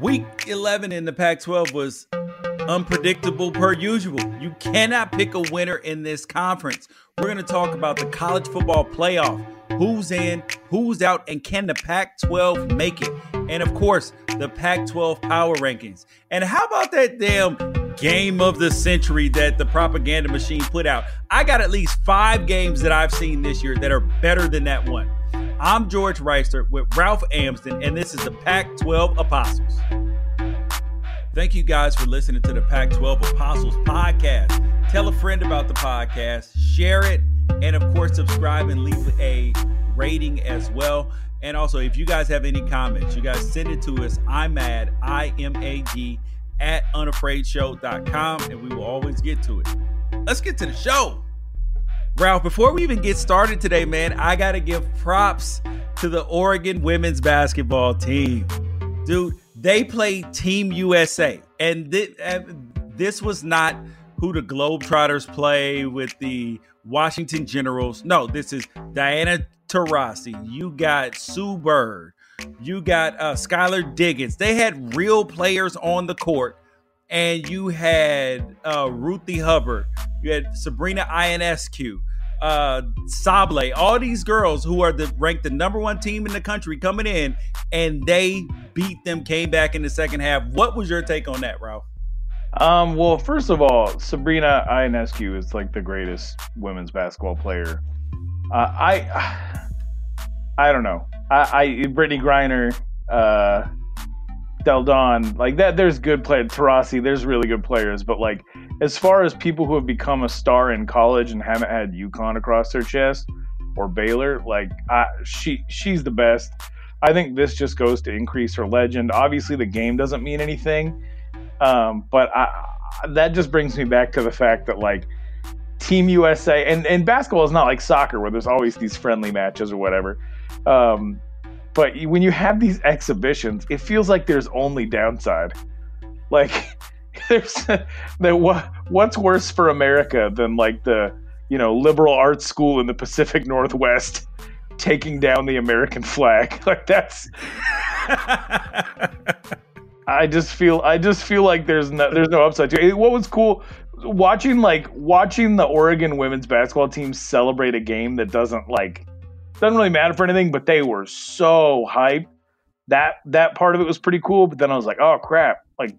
Week 11 in the Pac 12 was unpredictable per usual. You cannot pick a winner in this conference. We're going to talk about the college football playoff who's in, who's out, and can the Pac 12 make it? And of course, the Pac 12 power rankings. And how about that damn game of the century that the propaganda machine put out? I got at least five games that I've seen this year that are better than that one. I'm George Reister with Ralph Amsden, and this is the Pac 12 Apostles. Thank you guys for listening to the Pac 12 Apostles podcast. Tell a friend about the podcast, share it, and of course, subscribe and leave a rating as well. And also, if you guys have any comments, you guys send it to us. I'm mad, I M A G, at unafraidshow.com, and we will always get to it. Let's get to the show. Ralph, before we even get started today, man, I got to give props to the Oregon women's basketball team. Dude, they played Team USA, and th- this was not who the Globetrotters play with the Washington Generals. No, this is Diana Taurasi. You got Sue Bird. You got uh, Skylar Diggins. They had real players on the court, and you had uh, Ruthy Hebard. You had Sabrina Ionescu, uh, Sabally. All these girls who are the ranked the number one team in the country coming in, and they beat them. Came back in the second half. What was your take on that, Ralph? Um, well, first of all, Sabrina Ionescu is like the greatest women's basketball player. Uh, I, I don't know. I, I Brittney Griner, uh, Delle Donne, like that. There's good players. Taurasi, there's really good players. But like, as far as people who have become a star in college and haven't had UConn across their chest or Baylor, like, I, she she's the best. I think this just goes to increase her legend. Obviously, the game doesn't mean anything um, but I, that just brings me back to the fact that like Team USA and, and basketball is not like soccer where there's always these friendly matches or whatever. Um, but when you have these exhibitions, it feels like there's only downside. Like there's that what what's worse for America than like the you know liberal arts school in the Pacific Northwest taking down the American flag. Like that's I just feel I just feel like there's no there's no upside to it. What was cool watching like watching the Oregon women's basketball team celebrate a game that doesn't like doesn't really matter for anything, but they were so hyped. That that part of it was pretty cool. But then I was like, oh crap, like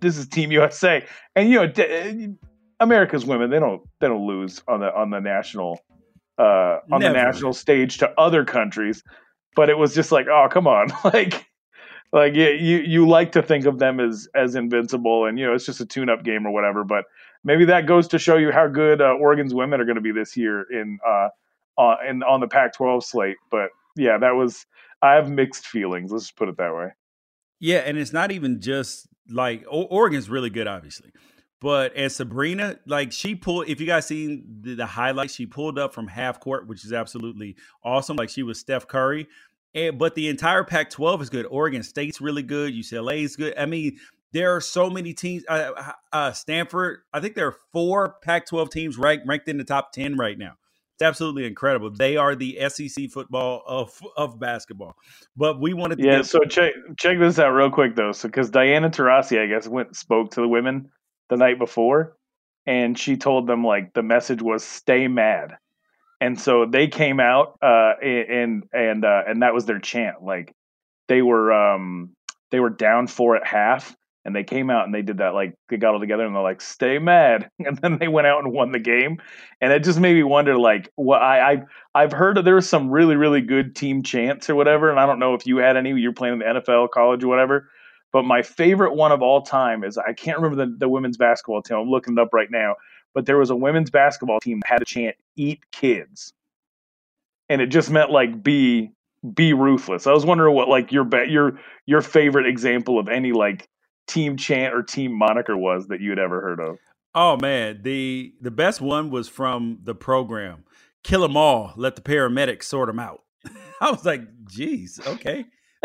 this is Team USA, and you know, America's women they don't they don't lose on the on the national uh on Never. the national stage to other countries. But it was just like, oh come on, like like you, you you like to think of them as as invincible, and you know it's just a tune-up game or whatever. But maybe that goes to show you how good uh, Oregon's women are going to be this year in uh, uh in on the Pac-12 slate. But yeah, that was I have mixed feelings. Let's just put it that way. Yeah, and it's not even just like Oregon's really good, obviously. But as Sabrina, like she pulled, if you guys seen the, the highlights, she pulled up from half court, which is absolutely awesome. Like she was Steph Curry. And, but the entire Pac 12 is good. Oregon State's really good. UCLA is good. I mean, there are so many teams. Uh, uh, Stanford, I think there are four Pac 12 teams ranked, ranked in the top 10 right now. It's absolutely incredible. They are the SEC football of of basketball. But we wanted to Yeah, get- so check check this out real quick though. So cuz Diana Taurasi I guess went spoke to the women the night before and she told them like the message was stay mad and so they came out uh, and and uh, and that was their chant. Like they were um, they were down four at half, and they came out and they did that. Like they got all together and they're like, "Stay mad," and then they went out and won the game. And it just made me wonder, like, what I I've, I've heard there was some really really good team chants or whatever, and I don't know if you had any. You're playing in the NFL, college, or whatever. But my favorite one of all time is I can't remember the, the women's basketball team. I'm looking it up right now but there was a women's basketball team that had a chant "Eat Kids," and it just meant like be be ruthless. I was wondering what like your your your favorite example of any like team chant or team moniker was that you had ever heard of. Oh man, the the best one was from the program. Kill them all, let the paramedics sort them out. I was like, geez, okay.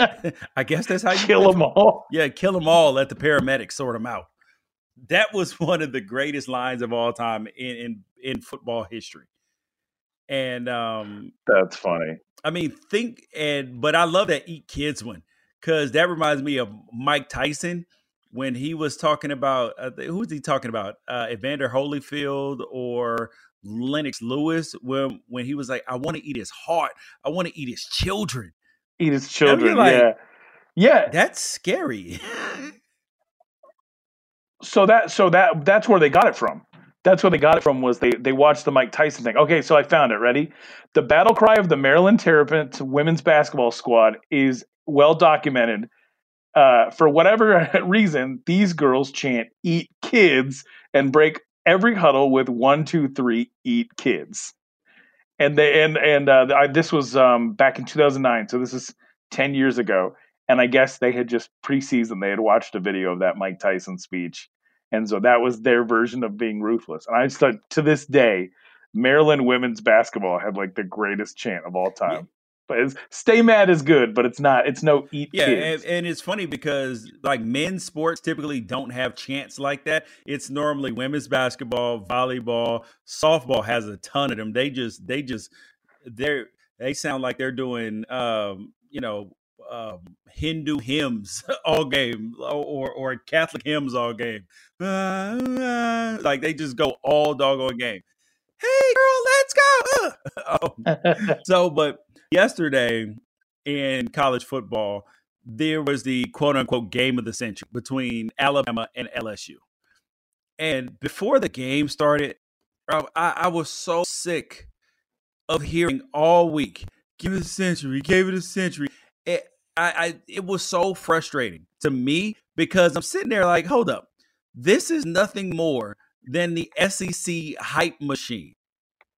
I guess that's how you kill them all. Yeah, kill them all, let the paramedics sort them out that was one of the greatest lines of all time in in, in football history. And um that's funny. I mean, think and but I love that eat kids one because that reminds me of Mike Tyson when he was talking about uh, who was he talking about? Uh, Evander Holyfield or Lennox Lewis? When when he was like, "I want to eat his heart. I want to eat his children." Eat his children. Like, yeah, yeah. That's scary. so that so that that's where they got it from. That's where they got it from. Was they they watched the Mike Tyson thing? Okay, so I found it. Ready? The battle cry of the Maryland Terrapins women's basketball squad is well documented uh, for whatever reason, these girls chant "eat kids" and break every huddle with one, two, three, eat kids. And they and and uh, I, this was um, back in 2009, so this is 10 years ago. And I guess they had just preseason they had watched a video of that Mike Tyson speech, and so that was their version of being ruthless. And I just thought to this day, Maryland women's basketball had like the greatest chant of all time. But stay mad is good, but it's not. It's no eat. Yeah, and, and, it's funny because like men's sports typically don't have chants like that. It's normally women's basketball, volleyball, softball has a ton of them. They just they just they're they sound like they're doing um, you know um, Hindu hymns all game or or Catholic hymns all game. like they just go all doggone game. Hey girl, let's go. oh. so, but yesterday in college football, there was the quote unquote game of the century between Alabama and LSU. And before the game started, I, I was so sick of hearing all week, give it a century, gave it a century. It, I, I, it was so frustrating to me because I'm sitting there like, hold up, this is nothing more than the SEC hype machine.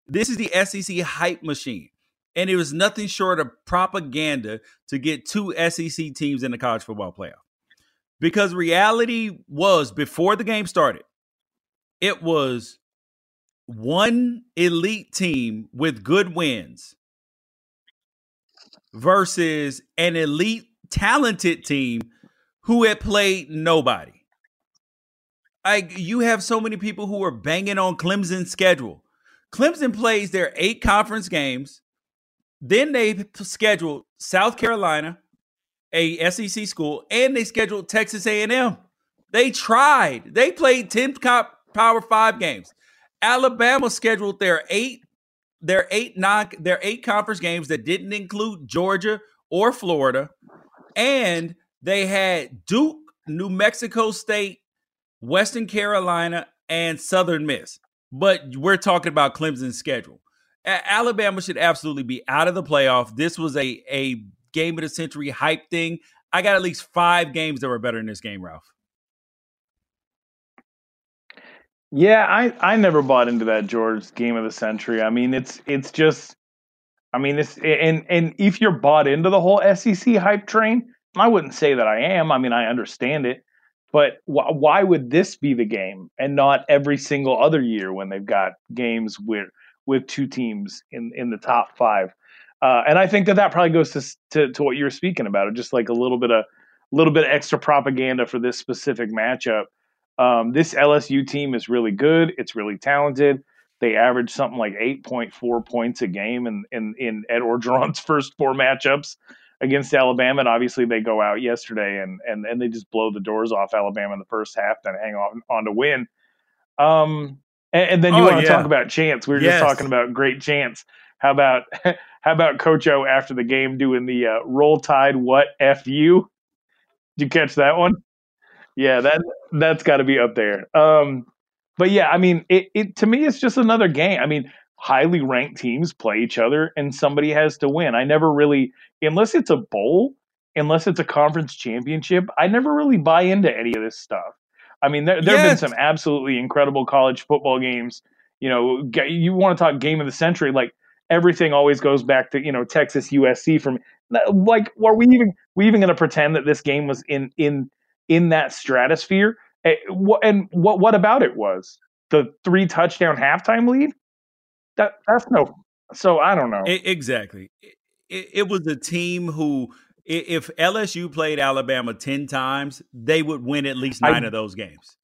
This is the SEC hype machine and it was nothing short of propaganda to get two SEC teams in the college football playoff. Because reality was before the game started, it was one elite team with good wins versus an elite talented team who had played nobody. Like you have so many people who are banging on Clemson's schedule. Clemson plays their eight conference games then they scheduled South Carolina, a SEC school, and they scheduled Texas A&M. They tried. They played 10 Power 5 games. Alabama scheduled their eight their eight non their eight conference games that didn't include Georgia or Florida and they had Duke, New Mexico State, Western Carolina and Southern Miss. But we're talking about Clemson's schedule. Alabama should absolutely be out of the playoff. This was a a game of the century hype thing. I got at least five games that were better in this game, Ralph. Yeah, I I never bought into that George game of the century. I mean, it's it's just, I mean, it's and and if you're bought into the whole SEC hype train, I wouldn't say that I am. I mean, I understand it, but wh- why would this be the game and not every single other year when they've got games where with two teams in in the top five. Uh, and I think that that probably goes to, to, to what you were speaking about, just like a little bit of a little bit extra propaganda for this specific matchup. Um, this LSU team is really good. It's really talented. They average something like 8.4 points a game in, in, in Ed Orgeron's first four matchups against Alabama. And obviously they go out yesterday and, and, and they just blow the doors off Alabama in the first half, then hang on, on to win. Um, and, and then you oh, want to yeah. talk about chance. We were yes. just talking about great chance. How about how about Coach O after the game doing the uh, roll tide what f you? Did you catch that one? Yeah, that that's got to be up there. Um, but yeah, I mean, it, it to me it's just another game. I mean, highly ranked teams play each other, and somebody has to win. I never really, unless it's a bowl, unless it's a conference championship, I never really buy into any of this stuff. I mean, there, there yes. have been some absolutely incredible college football games. You know, you want to talk game of the century, like everything always goes back to you know Texas USC. From like, are we even we even going to pretend that this game was in in in that stratosphere? And what what about it was the three touchdown halftime lead? That that's no. So I don't know exactly. It, it was a team who if LSU played Alabama 10 times, they would win at least nine I, of those games.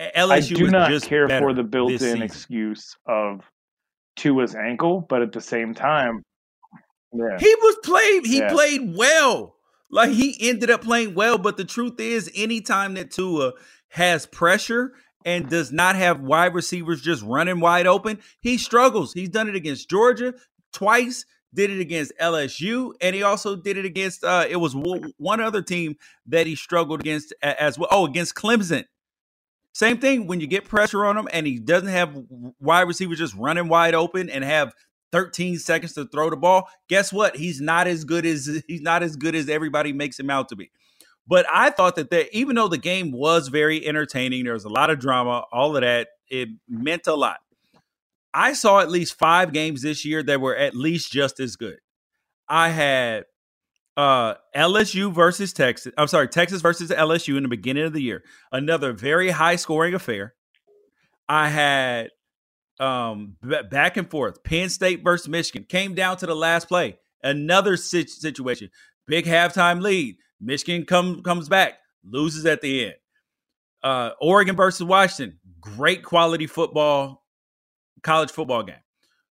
LSU I do not care for the built in excuse of Tua's ankle, but at the same time, yeah. He was played, he yeah. played well. Like he ended up playing well, but the truth is, anytime that Tua has pressure and does not have wide receivers just running wide open, he struggles. He's done it against Georgia twice, did it against LSU, and he also did it against uh it was one other team that he struggled against as well. Oh, against Clemson. Same thing when you get pressure on him and he doesn't have wide receivers just running wide open and have 13 seconds to throw the ball. Guess what? He's not as good as he's not as good as everybody makes him out to be. But I thought that there, even though the game was very entertaining, there was a lot of drama, all of that, it meant a lot. I saw at least five games this year that were at least just as good. I had uh LSU versus Texas. I'm sorry, Texas versus LSU in the beginning of the year. Another very high scoring affair. I had um b- back and forth. Penn State versus Michigan came down to the last play. Another situation. Big halftime lead. Michigan come, comes back, loses at the end. Uh, Oregon versus Washington, great quality football, college football game.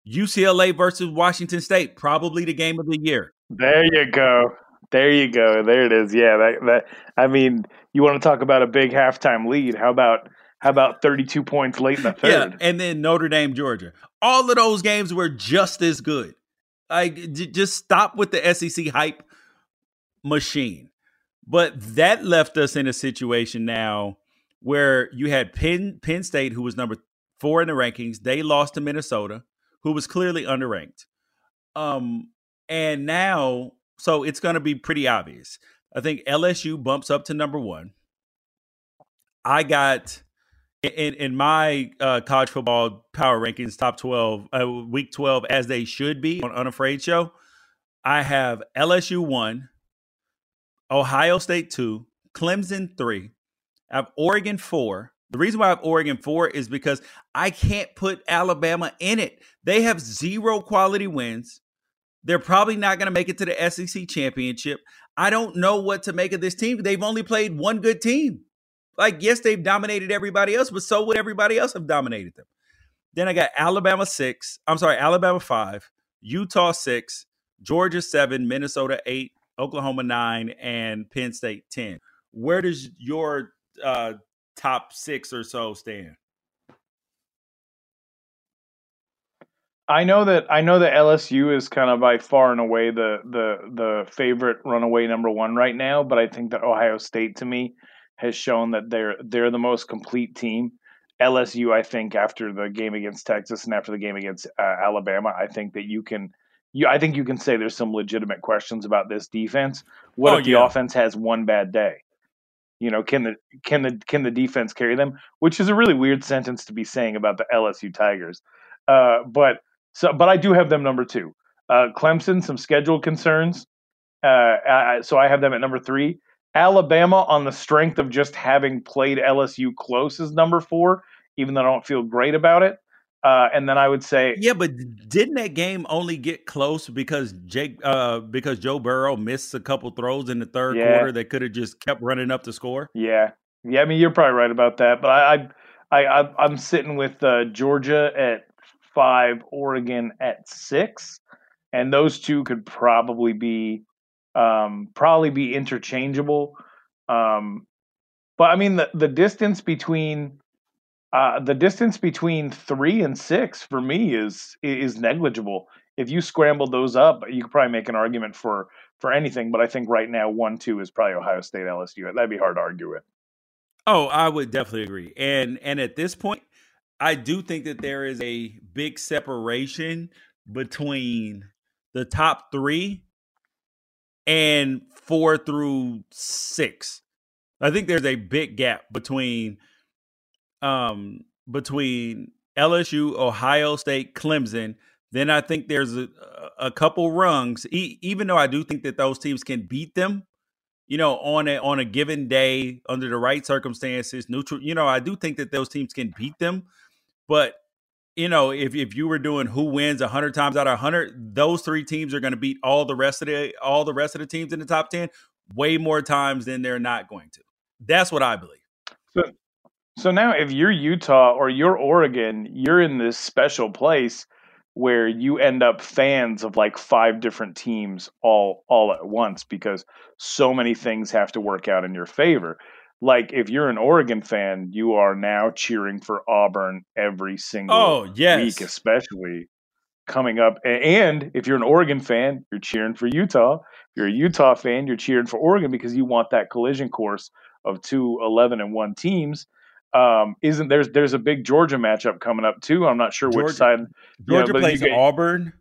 UCLA versus Washington State, probably the game of the year. There you go. There you go. There it is. Yeah, that, that I mean, you want to talk about a big halftime lead? How about how about 32 points late in the third? Yeah, and then Notre Dame, Georgia. All of those games were just as good. Like, just stop with the SEC hype machine. But that left us in a situation now where you had Penn Penn State, who was number four in the rankings. They lost to Minnesota, who was clearly underranked. Um, and now, so it's going to be pretty obvious. I think LSU bumps up to number one. I got in in my uh, college football power rankings, top twelve, uh, week twelve, as they should be on Unafraid show. I have LSU one, Ohio State two, Clemson three. I have Oregon four. The reason why I have Oregon four is because I can't put Alabama in it. They have zero quality wins. They're probably not going to make it to the SEC championship. I don't know what to make of this team. They've only played one good team. Like, yes, they've dominated everybody else, but so would everybody else have dominated them. Then I got Alabama six. I'm sorry, Alabama five, Utah six, Georgia seven, Minnesota eight, Oklahoma nine, and Penn State ten. Where does your uh, top six or so stand? I know that I know that LSU is kind of by far and away the the the favorite runaway number one right now, but I think that Ohio State to me has shown that they're they're the most complete team. LSU, I think, after the game against Texas and after the game against uh, Alabama, I think that you can you, I think you can say there's some legitimate questions about this defense. What oh, if the yeah. offense has one bad day? You know, can the can the can the defense carry them? Which is a really weird sentence to be saying about the LSU Tigers. Uh, but so, but I do have them number two. Uh, Clemson, some schedule concerns. Uh, I, so I have them at number three. Alabama, on the strength of just having played LSU close, is number four. Even though I don't feel great about it. Uh, and then I would say, yeah, but didn't that game only get close because Jake, uh, because Joe Burrow missed a couple throws in the third yeah. quarter that could have just kept running up the score? Yeah, yeah. I mean, you're probably right about that, but I, I, I am sitting with uh, Georgia at five, Oregon at six, and those two could probably be, um, probably be interchangeable. Um, but I mean, the the distance between uh, the distance between three and six for me is is negligible. If you scramble those up, you could probably make an argument for for anything. But I think right now one two is probably Ohio State LSU. That'd be hard to argue with. Oh, I would definitely agree. And and at this point, I do think that there is a big separation between the top three and four through six. I think there's a big gap between um, between LSU, Ohio State, Clemson, then I think there's a, a couple rungs. E- even though I do think that those teams can beat them, you know, on a on a given day under the right circumstances, neutral. You know, I do think that those teams can beat them, but you know, if if you were doing who wins hundred times out of hundred, those three teams are going to beat all the rest of the all the rest of the teams in the top ten way more times than they're not going to. That's what I believe. So, so now, if you're Utah or you're Oregon, you're in this special place where you end up fans of like five different teams all all at once because so many things have to work out in your favor. Like if you're an Oregon fan, you are now cheering for Auburn every single oh, yes. week, especially coming up. And if you're an Oregon fan, you're cheering for Utah. If you're a Utah fan, you're cheering for Oregon because you want that collision course of two 11 and 1 teams um, isn't there's there's a big Georgia matchup coming up too. I'm not sure Georgia, which side. Georgia know, plays get, Auburn,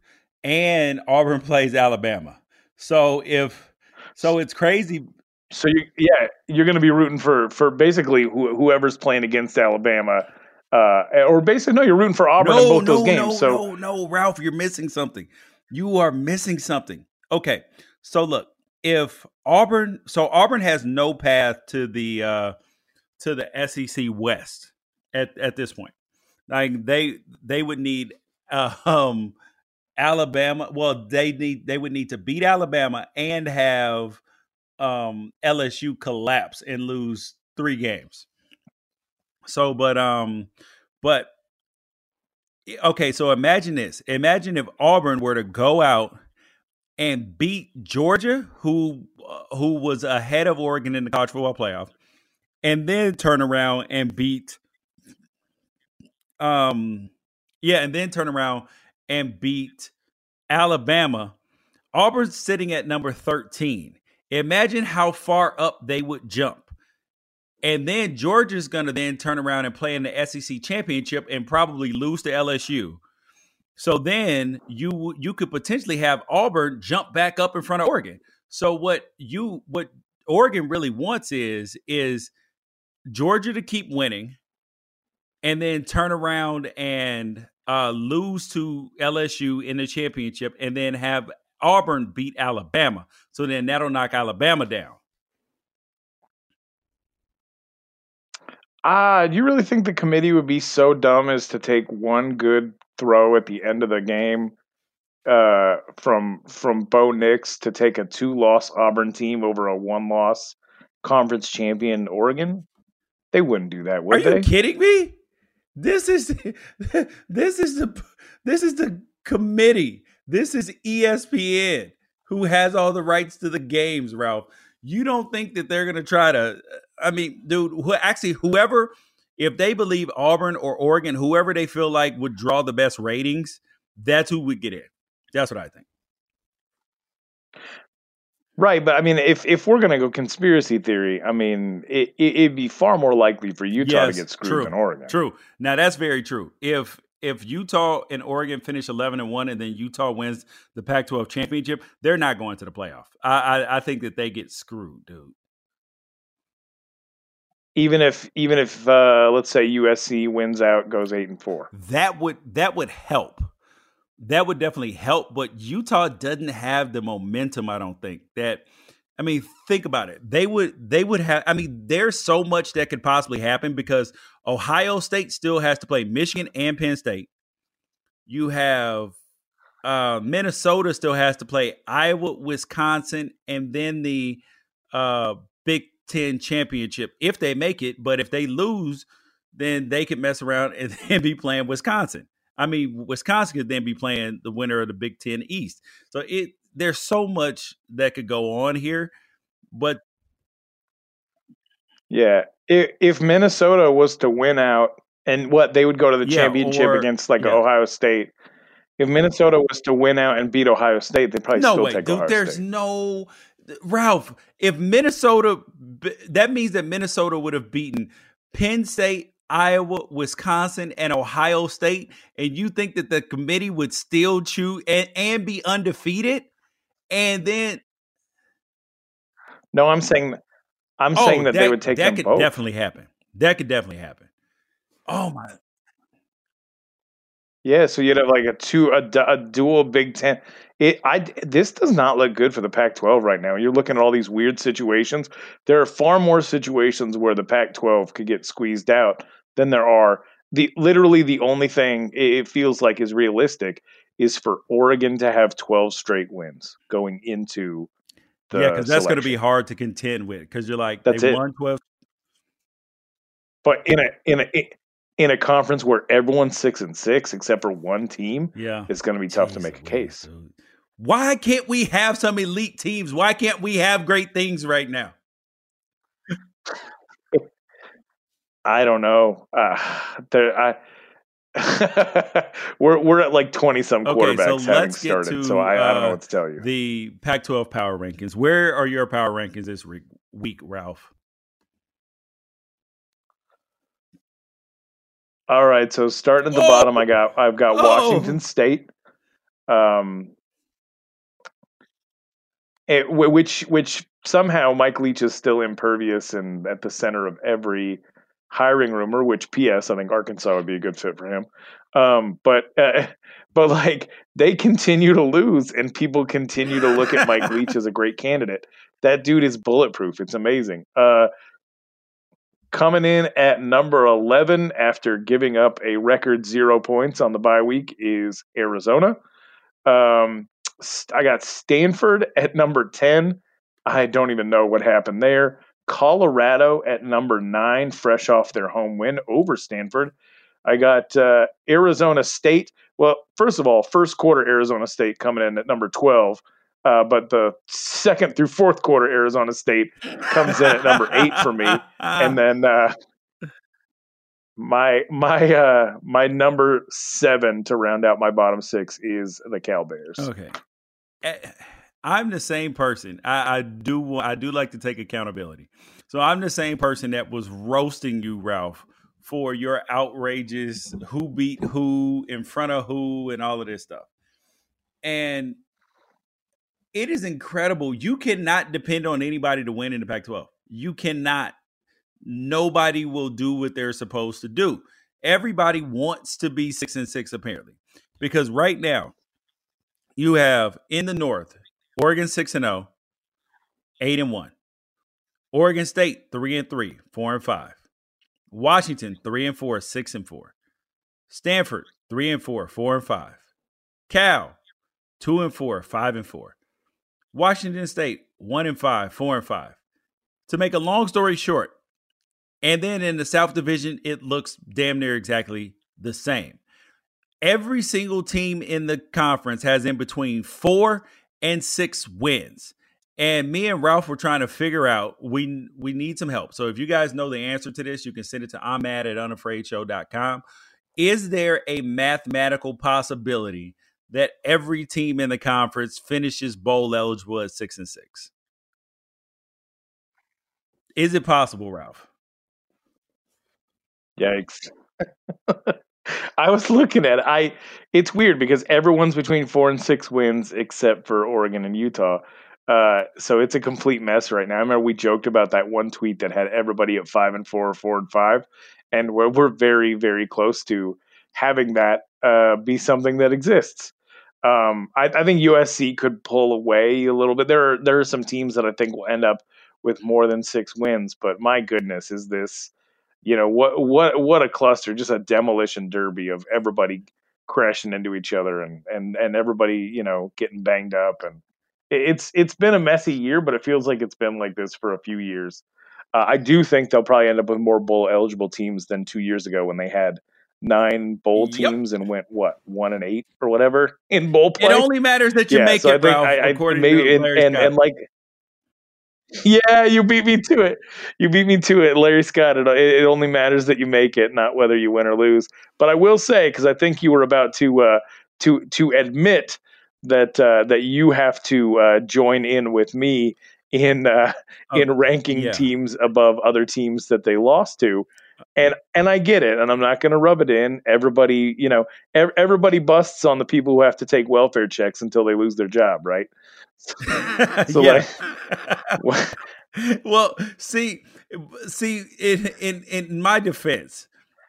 and Auburn plays Alabama. So if so, it's crazy. So you yeah, you're going to be rooting for for basically wh- whoever's playing against Alabama. Uh, or basically, no, you're rooting for Auburn no, in both no, those games. No, so no, no, Ralph, you're missing something. You are missing something. Okay, so look, if Auburn, so Auburn has no path to the uh, to the SEC West at at this point. Like they they would need uh, um Alabama. Well, they need they would need to beat Alabama and have um LSU collapse and lose three games. So, but um, but okay. So imagine this. Imagine if Auburn were to go out and beat Georgia, who uh, who was ahead of Oregon in the college football playoff, and then turn around and beat um yeah, and then turn around and beat Alabama. Auburn's sitting at number 13. Imagine how far up they would jump. And then Georgia's going to then turn around and play in the SEC championship and probably lose to LSU. So then you you could potentially have Auburn jump back up in front of Oregon. So what you what Oregon really wants is is Georgia to keep winning and then turn around and uh, lose to LSU in the championship and then have Auburn beat Alabama. So then that'll knock Alabama down. Ah, uh, do you really think the committee would be so dumb as to take one good throw at the end of the game uh, from from Bo Nix to take a two-loss Auburn team over a one-loss conference champion Oregon? They wouldn't do that, would Are they? you kidding me? This is this is the this is the committee. This is ESPN who has all the rights to the games, Ralph. You don't think that they're going to try to uh, I mean, dude, who, actually whoever if they believe Auburn or Oregon, whoever they feel like would draw the best ratings, that's who would get in. That's what I think. Right, but I mean, if if we're gonna go conspiracy theory, I mean, it, it would be far more likely for Utah yes, to get screwed true, than Oregon. True. Now that's very true. If if Utah and Oregon finish eleven and one, and then Utah wins the Pac-12 championship, they're not going to the playoff. I I, I think that they get screwed, dude. Even if even if uh, let's say USC wins out, goes eight and four, that would that would help that would definitely help. But Utah doesn't have the momentum. I don't think that. I mean, think about it. They would they would have. I mean, there's so much that could possibly happen because Ohio State still has to play Michigan and Penn State. You have uh, Minnesota still has to play Iowa, Wisconsin, and then the uh, Big Ten championship if they make it. But if they lose, then they could mess around and then be playing Wisconsin. I mean, Wisconsin could then be playing the winner of the Big Ten East. So it there's so much that could go on here, but yeah, if, if Minnesota was to win out, and what they would go to the yeah, championship or, against like yeah. Ohio State. If Minnesota was to win out and beat Ohio State, they'd probably no still way, take Ohio There's State. no Ralph. If Minnesota, that means that Minnesota would have beaten Penn State, Iowa, Wisconsin, and Ohio State, and you think that the committee would still choose and, and be undefeated, and then no, I'm saying I'm oh, saying that, that, they would take that could both. definitely happen. That could definitely happen. Oh my. Yeah, so you'd have like a two a, a dual Big Ten. It I this does not look good for the Pac-12 right now. You're looking at all these weird situations. There are far more situations where the Pac-12 could get squeezed out than there are the literally the only thing it feels like is realistic is for Oregon to have 12 straight wins going into the yeah, because that's going to be hard to contend with because you're like that's they it. won 12. But in a in a in a conference where everyone's six and six except for one team, yeah, it's going to be tough Jeez to make a case. Dude. Why can't we have some elite teams? Why can't we have great things right now? I don't know. Uh, there, I we're we're at like twenty some quarterbacks okay, so having started, to, so I, I, don't know uh, what to tell you. The Pac-12 power rankings. Where are your power rankings this week, Ralph? All right, so starting at the oh! bottom, I got I've got oh! Washington State, um, it, which which somehow Mike Leach is still impervious and at the center of every hiring rumor. Which, P.S. I think Arkansas would be a good fit for him. Um, but uh, but like they continue to lose, and people continue to look at Mike Leach as a great candidate. That dude is bulletproof. It's amazing. Uh, coming in at number 11 after giving up a record zero points on the bye week is Arizona. Um, I got Stanford at number 10. I don't even know what happened there. Colorado at number nine, fresh off their home win over Stanford. I got uh, Arizona State. Well, first of all, first quarter Arizona State coming in at number 12. Uh, but the second through fourth quarter Arizona State comes in at number eight for me. And then uh, my my uh, my number seven to round out my bottom six is the Cal Bears. Okay. I'm the same person. I, I do I do like to take accountability. So I'm the same person that was roasting you, Ralph, for your outrageous who beat who in front of who and all of this stuff. And it is incredible. You cannot depend on anybody to win in the Pac 12. You cannot. Nobody will do what they're supposed to do. Everybody wants to be six and six, apparently, because right now you have in the North Oregon 6 and 0, 8 and 1. Oregon State 3 and 3, 4 and 5. Washington 3 and 4, 6 and 4. Stanford 3 and 4, 4 and 5. Cal 2 and 4, 5 and 4. Washington State 1 and 5, 4 and 5. To make a long story short, and then in the South Division, it looks damn near exactly the same. Every single team in the conference has in between four and six wins. And me and Ralph were trying to figure out we we need some help. So if you guys know the answer to this, you can send it to I'm mad at unafraidshow.com. Is there a mathematical possibility that every team in the conference finishes bowl eligible at six and six? Is it possible, Ralph? Yikes. I was looking at it. I it's weird because everyone's between four and six wins except for Oregon and Utah. Uh, so it's a complete mess right now. I remember we joked about that one tweet that had everybody at five and four or four and five, and we're we're very very close to having that uh, be something that exists. Um, I, I, think USC could pull away a little bit. There are there are some teams that I think will end up with more than six wins, but my goodness, is this you know what what what a cluster just a demolition derby of everybody crashing into each other and and and everybody you know getting banged up and it's it's been a messy year but it feels like it's been like this for a few years uh, i do think they'll probably end up with more bowl eligible teams than two years ago when they had nine bowl teams yep. and went what one and eight or whatever in bowl play. It only matters that you yeah, make so it, Ralph, I, I, maybe and, and, and, like yeah, you beat me to it. You beat me to it, Larry Scott. It, it only matters that you make it, not whether you win or lose. But I will say, because I think you were about to uh, to to admit that uh, that you have to uh, join in with me in uh, oh, in ranking yeah. teams above other teams that they lost to. And and I get it, and I'm not going to rub it in. Everybody, you know, everybody busts on the people who have to take welfare checks until they lose their job, right? so like well see see in, in in my defense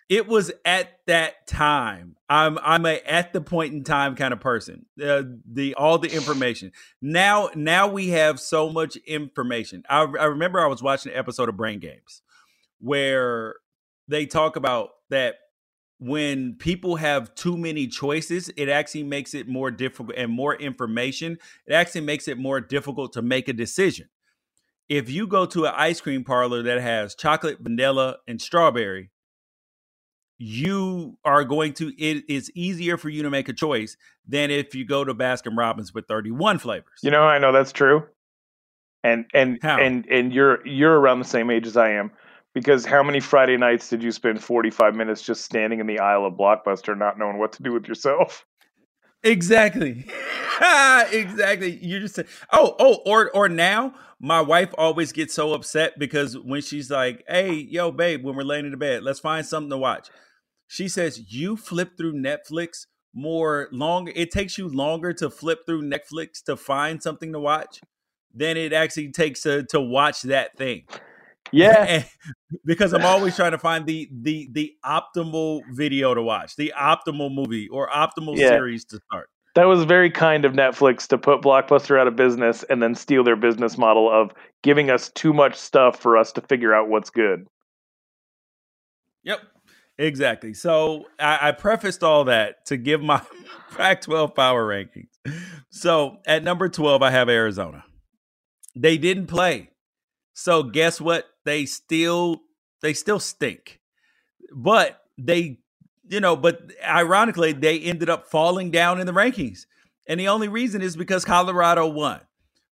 it was at that time i'm i'm a at the point in time kind of person uh, the all the information now now we have so much information I, I remember i was watching an episode of brain games where they talk about that when people have too many choices, it actually makes it more difficult and more information. It actually makes it more difficult to make a decision. If you go to an ice cream parlor that has chocolate, vanilla, and strawberry, you are going to it is easier for you to make a choice than if you go to Baskin Robbins with 31 flavors. You know, I know that's true. And and How? and and you're you're around the same age as I am because how many Friday nights did you spend 45 minutes just standing in the aisle of Blockbuster not knowing what to do with yourself? Exactly. exactly. You just said, oh, oh, or or now my wife always gets so upset because when she's like, hey, yo, babe, when we're laying in the bed, let's find something to watch. She says, you flip through Netflix more long. It takes you longer to flip through Netflix to find something to watch than it actually takes to, to watch that thing. Yeah. Because I'm always trying to find the the the optimal video to watch, the optimal movie or optimal Yeah. series to start. That was very kind of Netflix to put Blockbuster out of business and then steal their business model of giving us too much stuff for us to figure out what's good. Yep. Exactly. So I, I prefaced all that to give my Pac 12 power rankings. So at number 12, I have Arizona. They didn't play. So guess what? They still they still stink. But they, you know, but ironically, they ended up falling down in the rankings. And the only reason is because Colorado won.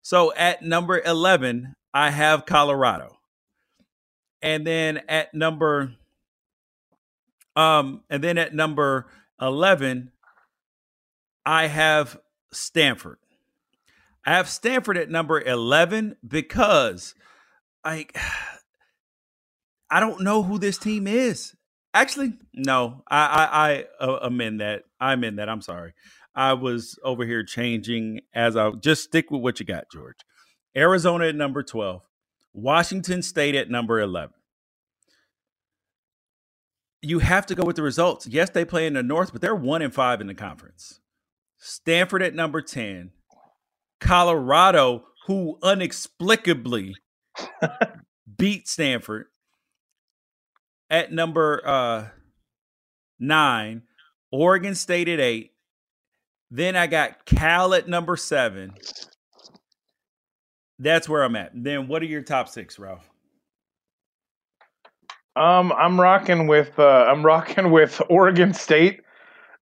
So at number 11, I have Colorado. And then at number um, and then at number 11, I have Stanford. I have Stanford at number 11 because I I don't know who this team is. Actually, no, I I, I uh, amend that. I amend that. I'm sorry. I was over here changing as I just stick with what you got, George. Arizona at number 12, Washington State at number 11 you have to go with the results. Yes, they play in the North, but they're one and five in the conference. Stanford at number 10, Colorado, who inexplicably beat Stanford at number uh, nine, Oregon State at eight. Then I got Cal at number seven. That's where I'm at. Then what are your top six, Ralph? Um, I'm rocking with uh, I'm rocking with Oregon State,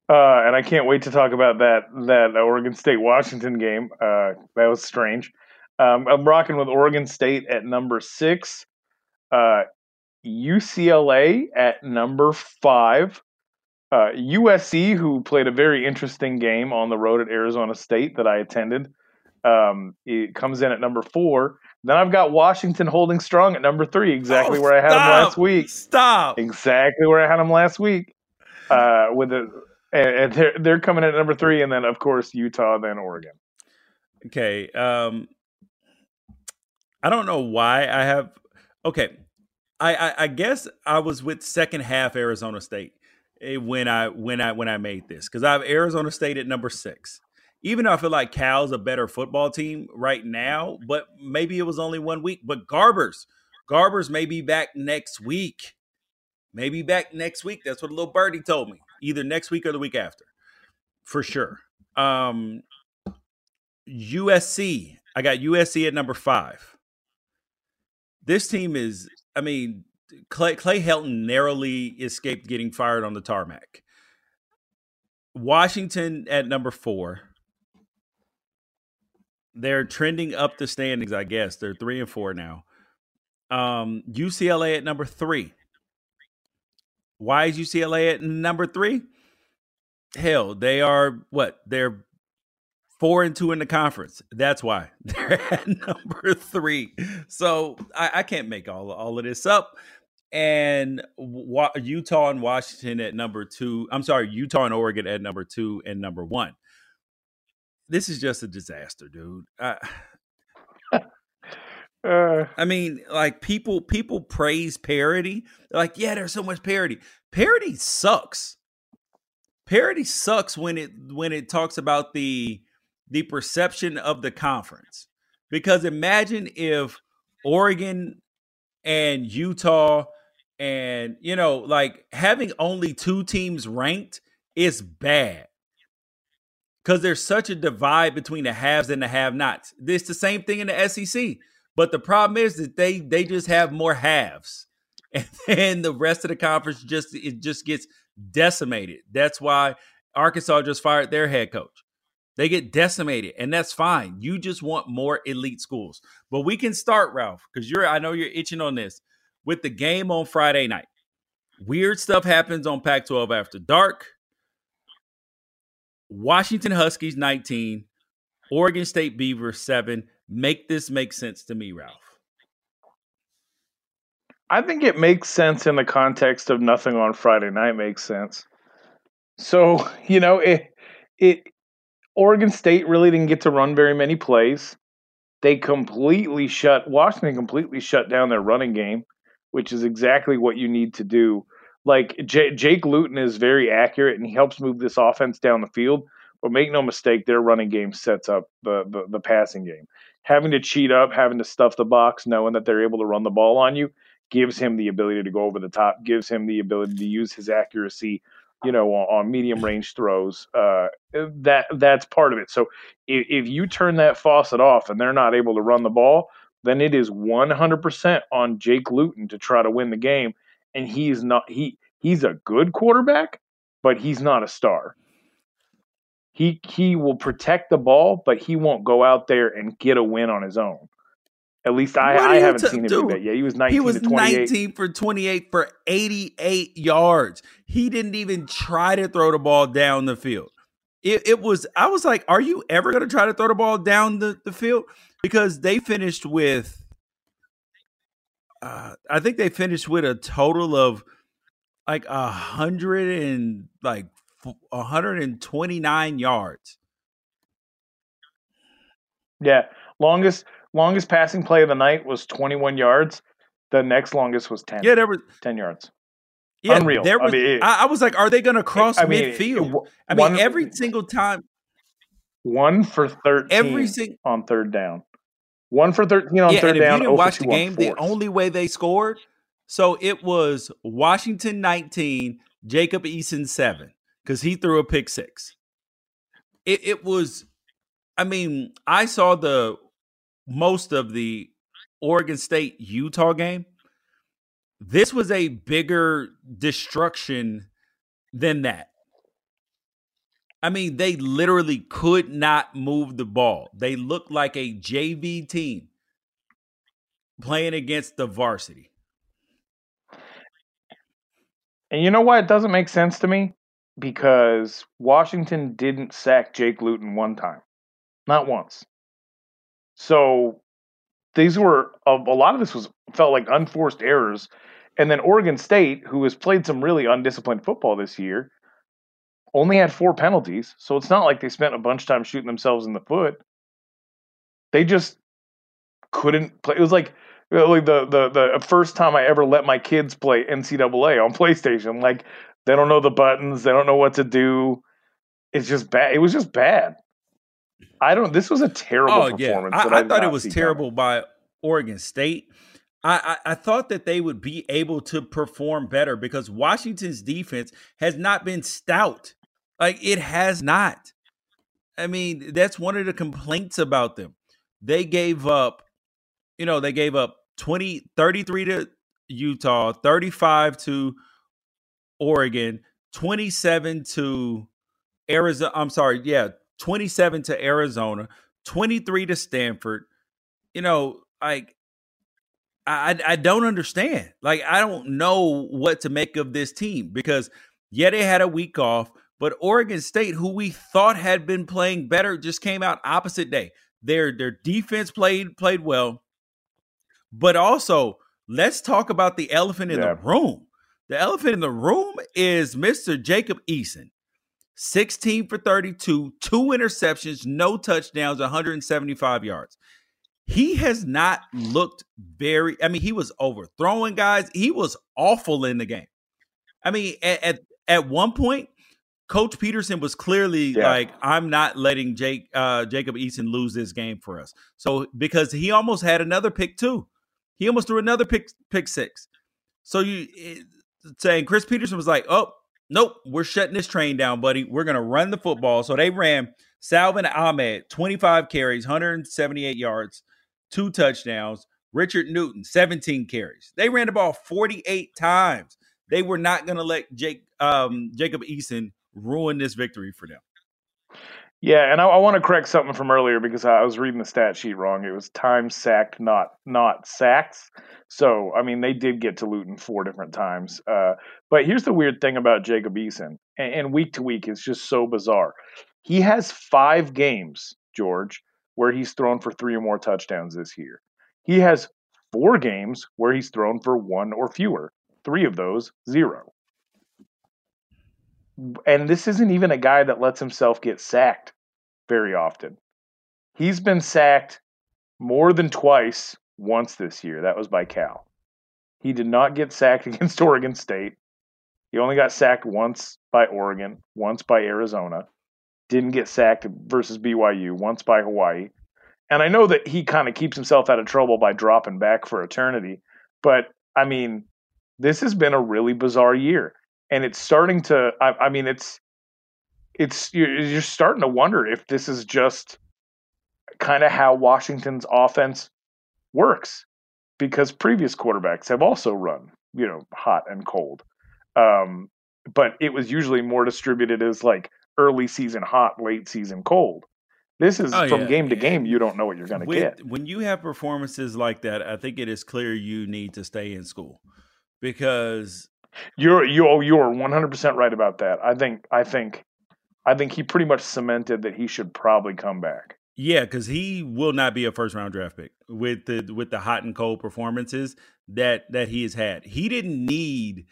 uh, and I can't wait to talk about that that Oregon State Washington game. Uh, that was strange. Um, I'm rocking with Oregon State at number six, uh, UCLA at number five, uh, USC who played a very interesting game on the road at Arizona State that I attended. Um, it comes in at number four. Then I've got Washington holding strong at number three, exactly Oh, where I had them last week Stop. exactly where I had them last week. Uh, with and, and they're they're coming in at number three, and then of course Utah, then Oregon. Okay. Um I don't know why I have okay. I, I I guess I was with second half Arizona State eh, when I when I when I made this because I have Arizona State at number six. Even though I feel like Cal's a better football team right now, but maybe it was only one week. But Garbers, Garbers may be back next week. Maybe back next week. That's what a little birdie told me. Either next week or the week after, for sure. Um, USC. I got USC at number five. This team is, I mean, Clay, Clay Helton narrowly escaped getting fired on the tarmac. Washington at number four. They're trending up the standings, I guess. They're three and four now. Um, UCLA at number three. Why is UCLA at number three? Hell, they are what? They're four and two in the conference. That's why they're at number three. So I, I can't make all all of this up. And wa- Utah and Washington at number two. I'm sorry, Utah and Oregon at number two and number one. This is just a disaster, dude. I, Uh, I mean, like people people praise parody. They're like, yeah, there's so much parody. Parody sucks. Parody sucks when it when it talks about the the perception of the conference. Because imagine if Oregon and Utah and you know, like having only two teams ranked is bad. Because there's such a divide between the haves and the have-nots. It's the same thing in the SEC. But the problem is that they they just have more halves and then the rest of the conference just it just gets decimated. That's why Arkansas just fired their head coach. They get decimated, and that's fine. You just want more elite schools. But we can start, Ralph, because you're I know you're itching on this with the game on Friday night. Weird stuff happens on Pac 12 after dark. Washington Huskies 19, Oregon State Beavers 7. Make this make sense to me, Ralph. I think it makes sense in the context of nothing on Friday night makes sense. So, you know, it it Oregon State really didn't get to run very many plays. They completely shut Washington completely shut down their running game, which is exactly what you need to do. Like J- Jake Luton is very accurate and he helps move this offense down the field. But make no mistake, their running game sets up the, the, the passing game. Having to cheat up, having to stuff the box, knowing that they're able to run the ball on you, gives him the ability to go over the top, gives him the ability to use his accuracy you know, on, medium range throws. Uh, that that's part of it. So if, if you turn that faucet off and they're not able to run the ball, then it is 100% on Jake Luton to try to win the game. And he's not he he's a good quarterback, but he's not a star. He he will protect the ball, but he won't go out there and get a win on his own. At least I, I haven't t- seen him do that. Yeah, he was 19 He was 19 for 28 for 88 yards. He didn't even try to throw the ball down the field. It, it was, I was like, are you ever going to try to throw the ball down the, the field? Because they finished with, uh, I think they finished with a total of like a hundred and like 129 yards. Yeah, longest longest passing play of the night was 21 yards. The next longest was 10. Yeah, there was 10 yards. Yeah, Unreal. There was, I, mean, it, I, was like, are they going to cross I mean, midfield? It, I mean, every single time. One for 13 every sing- on third down. One for 13 on yeah, third down. you didn't watch the game, the only way they scored, so it was Washington 19, Jacob Eason 7, because he threw a pick six. It, it was, I mean, I saw the most of the Oregon State Utah game, this was a bigger destruction than that. I mean, they literally could not move the ball. They looked like a JV team playing against the varsity. And you know why it doesn't make sense to me? Because Washington didn't sack Jake Luton one time, not once. So these were a, a lot of this was felt like unforced errors. And then Oregon State, who has played some really undisciplined football this year, only had four penalties. So it's not like they spent a bunch of time shooting themselves in the foot. They just couldn't play. It was like like the the the first time I ever let my kids play NCAA on PlayStation. Like they don't know the buttons, they don't know what to do. It's just bad. It was just bad. I don't. This was a terrible oh, performance. Yeah. I, I thought it was terrible coming. by Oregon State. I, I, I, thought that they would be able to perform better because Washington's defense has not been stout. Like it has not. I mean, that's one of the complaints about them. They gave up, you know, they gave up 20, 33 to Utah, 35 to Oregon, 27 to Arizona. I'm sorry, yeah, 27 to Arizona, 23 to Stanford. You know, like I I don't understand. Like I don't know what to make of this team because yeah, they had a week off, but Oregon State, who we thought had been playing better, just came out opposite day. Their their defense played played well, but also let's talk about the elephant in yeah. the room. The elephant in the room is Mr. Jacob Eason. 16 for 32, two interceptions, no touchdowns, 175 yards. He has not looked very, I mean, he was overthrowing guys. He was awful in the game. I mean, at, at, at one point, Coach Petersen was clearly yeah. like, I'm not letting Jake uh, Jacob Eason lose this game for us. So because he almost had another pick too. He almost threw another pick pick six. So you it, saying Chris Petersen was like, oh, nope, we're shutting this train down, buddy. We're going to run the football. So they ran Salvon Ahmed, 25 carries, 178 yards, two touchdowns. Richard Newton, 17 carries. They ran the ball 48 times. They were not going to let Jake um, Jacob Eason ruin this victory for them. Yeah, and I, I want to correct something from earlier because I was reading the stat sheet wrong. It was time sacked, not not sacks. So I mean, they did get to Luton four different times. Uh, but here's the weird thing about Jacob Eason, and, and week to week is just so bizarre. He has five games, George, where he's thrown for three or more touchdowns this year. He has four games where he's thrown for one or fewer. Three of those, zero. And this isn't even a guy that lets himself get sacked very often. He's been sacked more than twice, once this year. That was by Cal. He did not get sacked against Oregon State. He only got sacked once by Oregon, once by Arizona. Didn't get sacked versus BYU, once by Hawaii. And I know that he kind of keeps himself out of trouble by dropping back for eternity. But I mean, this has been a really bizarre year. And it's starting to, I, I mean, it's, it's, you're, you're starting to wonder if this is just kind of how Washington's offense works because previous quarterbacks have also run, you know, hot and cold. Um, but it was usually more distributed as like early season hot, late season cold. This is oh, from yeah. game to game. You don't know what you're going to get. When you have performances like that, I think it is clear you need to stay in school because you're you're you're 100 percent right about that. I think I think I think he pretty much cemented that he should probably come back. Yeah, because he will not be a first round draft pick with the with the hot and cold performances that that he has had. He didn't need,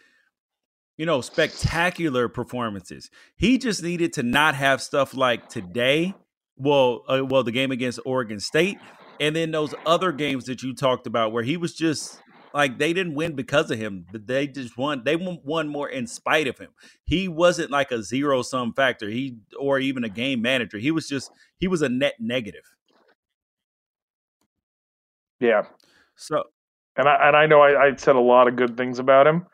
you know, spectacular performances. He just needed to not have stuff like today. Well, uh, well, the game against Oregon State, and then those other games that you talked about where he was just like they didn't win because of him. They just won. They won more in spite of him. He wasn't like a zero sum factor. He or even a game manager. He was just he was a net negative. Yeah. So, and I and I know I, I said a lot of good things about him,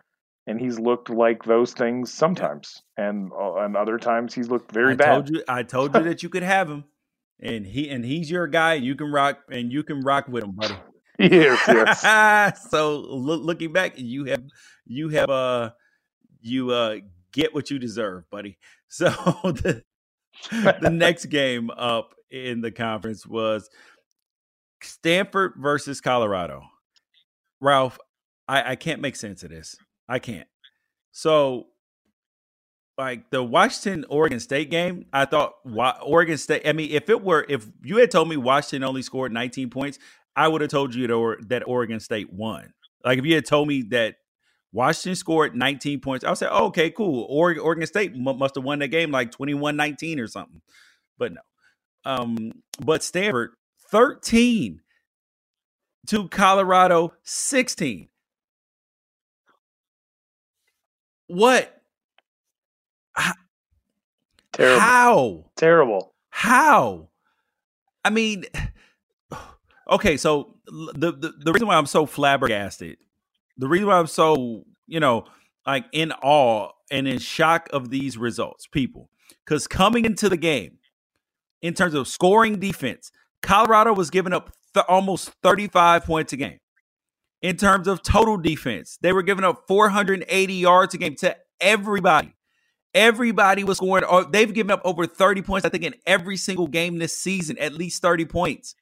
and he's looked like those things sometimes, and uh, and other times he's looked very I bad. Told you, I told you that you could have him, and he and he's your guy. You can rock and you can rock with him, buddy. yes, yes. so look, looking back, you have you have uh you uh get what you deserve, buddy. So the the next game up in the conference was Stanford versus Colorado. Ralph, I, I can't make sense of this. I can't. So like the Washington Oregon State game, I thought Oregon State. I mean, if it were, if you had told me Washington only scored 19 points, I would have told you that Oregon State won. Like if you had told me that Washington scored 19 points, I would say, oh, okay, cool. Oregon, Oregon State m- must have won that game like 21-19 or something. But no. Um, but Stanford 13 to Colorado 16. What? Terrible. How? Terrible. How? I mean, okay, so the, the the reason why I'm so flabbergasted, the reason why I'm so you know like in awe and in shock of these results, people, because coming into the game, in terms of scoring defense, Colorado was giving up th- almost 35 points a game. In terms of total defense, they were giving up 480 yards a game to everybody. Everybody was scoring, or they've given up over 30 points, I think, in every single game this season, at least 30 points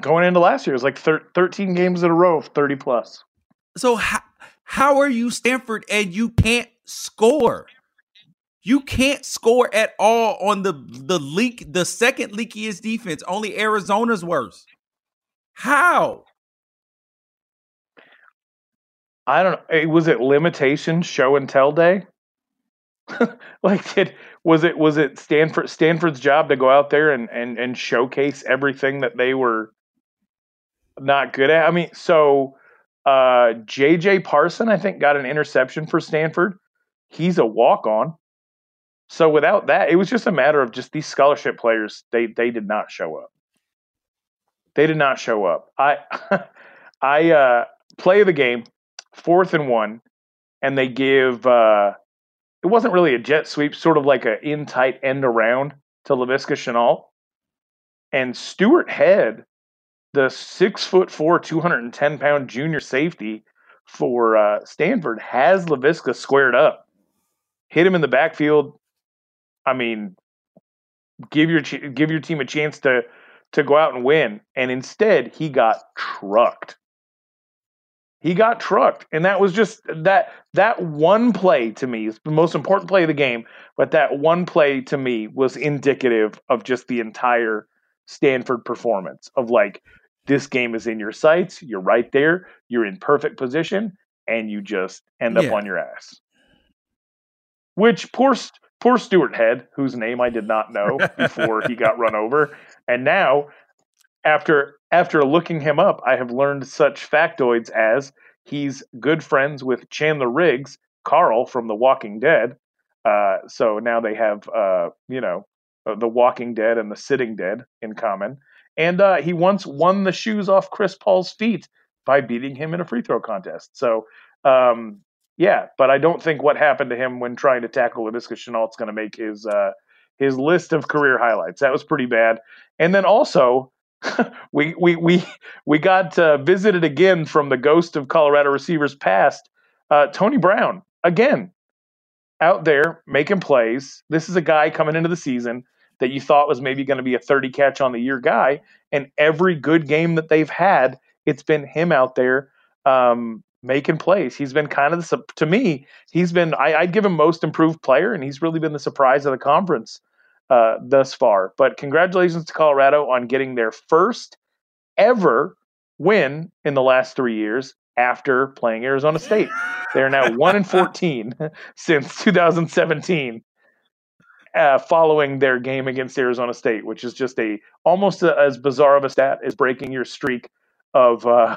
going into last year, it was like thir- 13 games in a row of 30 plus. So how, how are you Stanford and you can't score? You can't score at all on the the leak the second leakiest defense. Only Arizona's worse. How? I don't know. Was it limitation show and tell day? like did was it was it Stanford Stanford's job to go out there and and and showcase everything that they were not good at. I mean, so uh, JJ Parson, I think, got an interception for Stanford. He's a walk on. So without that, it was just a matter of just these scholarship players. They they did not show up. They did not show up. I I uh, play the game, fourth and one, and they give. Uh, it wasn't really a jet sweep, sort of like a in tight end around to Laviska Shenault. And Stuart Head the six foot four, 210 pound junior safety for uh, Stanford has Laviska squared up, hit him in the backfield. I mean, give your give your team a chance to to go out and win, and instead he got trucked. He got trucked, and that was just that that one play to me is the most important play of the game. But that one play to me was indicative of just the entire Stanford performance of like this game is in your sights, you're right there, you're in perfect position, and you just end up yeah. on your ass. Which poor poor Stuart Head, whose name I did not know before he got run over, and now after after looking him up, I have learned such factoids as he's good friends with Chandler Riggs, Carl from The Walking Dead. Uh, so now they have, uh, you know, uh, The Walking Dead and The Sitting Dead in common. And uh, he once won the shoes off Chris Paul's feet by beating him in a free throw contest. So, um, yeah, but I don't think what happened to him when trying to tackle Laviska Shenault is going to make his uh, his list of career highlights. That was pretty bad. And then also, we we we we got uh, visited again from the ghost of Colorado receivers past. Uh, Tony Brown again out there making plays. This is a guy coming into the season that you thought was maybe going to be a 30 catch on the year guy, and every good game that they've had, it's been him out there um, making plays. He's been kind of the to me. He's been I, would give him most improved player, and he's really been the surprise of the conference uh, thus far. But congratulations to Colorado on getting their first ever win in the last three years after playing Arizona State. They are now one and fourteen since 2017, uh, following their game against Arizona State, which is just a almost a, as bizarre of a stat as breaking your streak of uh,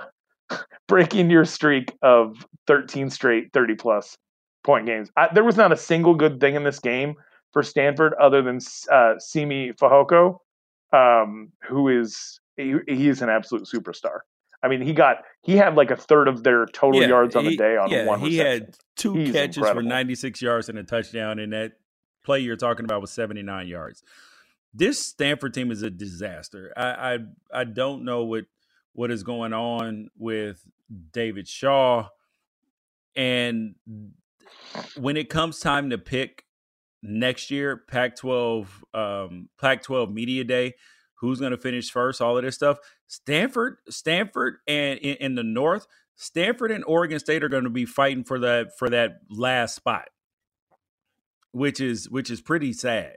breaking your streak of 13 straight 30 plus point games. I, there was not a single good thing in this game for Stanford other than uh, Simi Fehoko, um, who is he, he, is an absolute superstar. I mean, he got he had like a third of their total yeah, yards on he, the day on yeah, one. He had two He's catches incredible. for 96 yards and a touchdown, and that play you're talking about was 79 yards. This Stanford team is a disaster. I I, I don't know what what is going on with David Shaw, and when it comes time to pick next year, Pac-12, um, Pac-12 Media Day, who's going to finish first, all of this stuff. Stanford, Stanford, and in, in, the North, Stanford and Oregon State are going to be fighting for that for that last spot, which is which is pretty sad.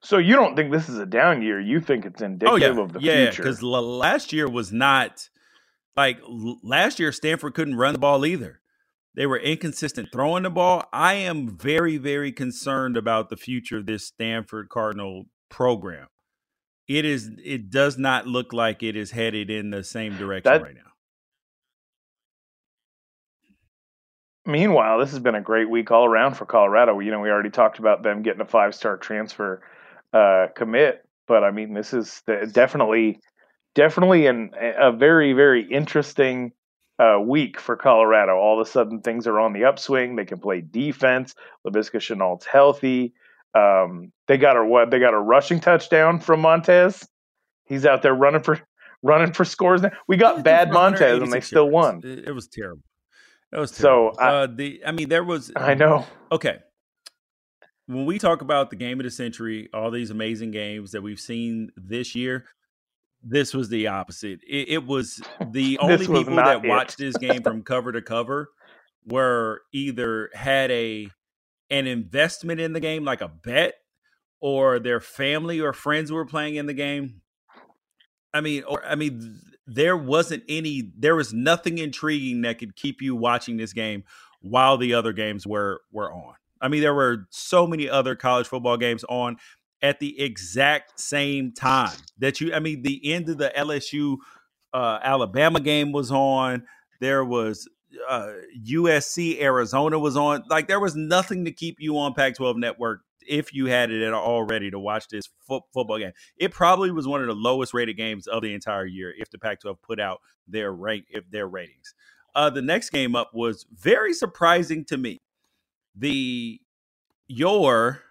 So you don't think this is a down year? You think it's indicative oh, yeah. of the yeah, future? because last year was not like last year. Stanford couldn't run the ball either. They were inconsistent throwing the ball. I am very, very concerned about the future of this Stanford Cardinal program. It is. It does not look like it is headed in the same direction that, right now. Meanwhile, this has been a great week all around for Colorado. You know, we already talked about them getting a five-star transfer uh, commit, but I mean, this is definitely, definitely an, a very, very interesting uh, week for Colorado. All of a sudden, things are on the upswing. They can play defense. Laviska Shenault's healthy. Um, they got a what? They got a rushing touchdown from Montez. He's out there running for running for scores. Now. We got bad Montez, and they still yards. won. It, was terrible. It was terrible. So I, uh, the I mean, there was. I know. Okay. When we talk about the game of the century, all these amazing games that we've seen this year, this was the opposite. It, it was the only was people that it. watched this game from cover to cover were either had a an investment in the game, like a bet, or their family or friends were playing in the game. I mean, or I mean, there wasn't any, there was nothing intriguing that could keep you watching this game while the other games were were on. I mean, there were so many other college football games on at the exact same time that you i mean the end of the lsu uh, alabama game was on there was uh, usc arizona was on like there was nothing to keep you on pac 12 network if you had it all ready to watch this fo- football game. It probably was one of the lowest rated games of the entire year if the pac 12 put out their rank if their ratings. Uh, the next game up was very surprising to me. The your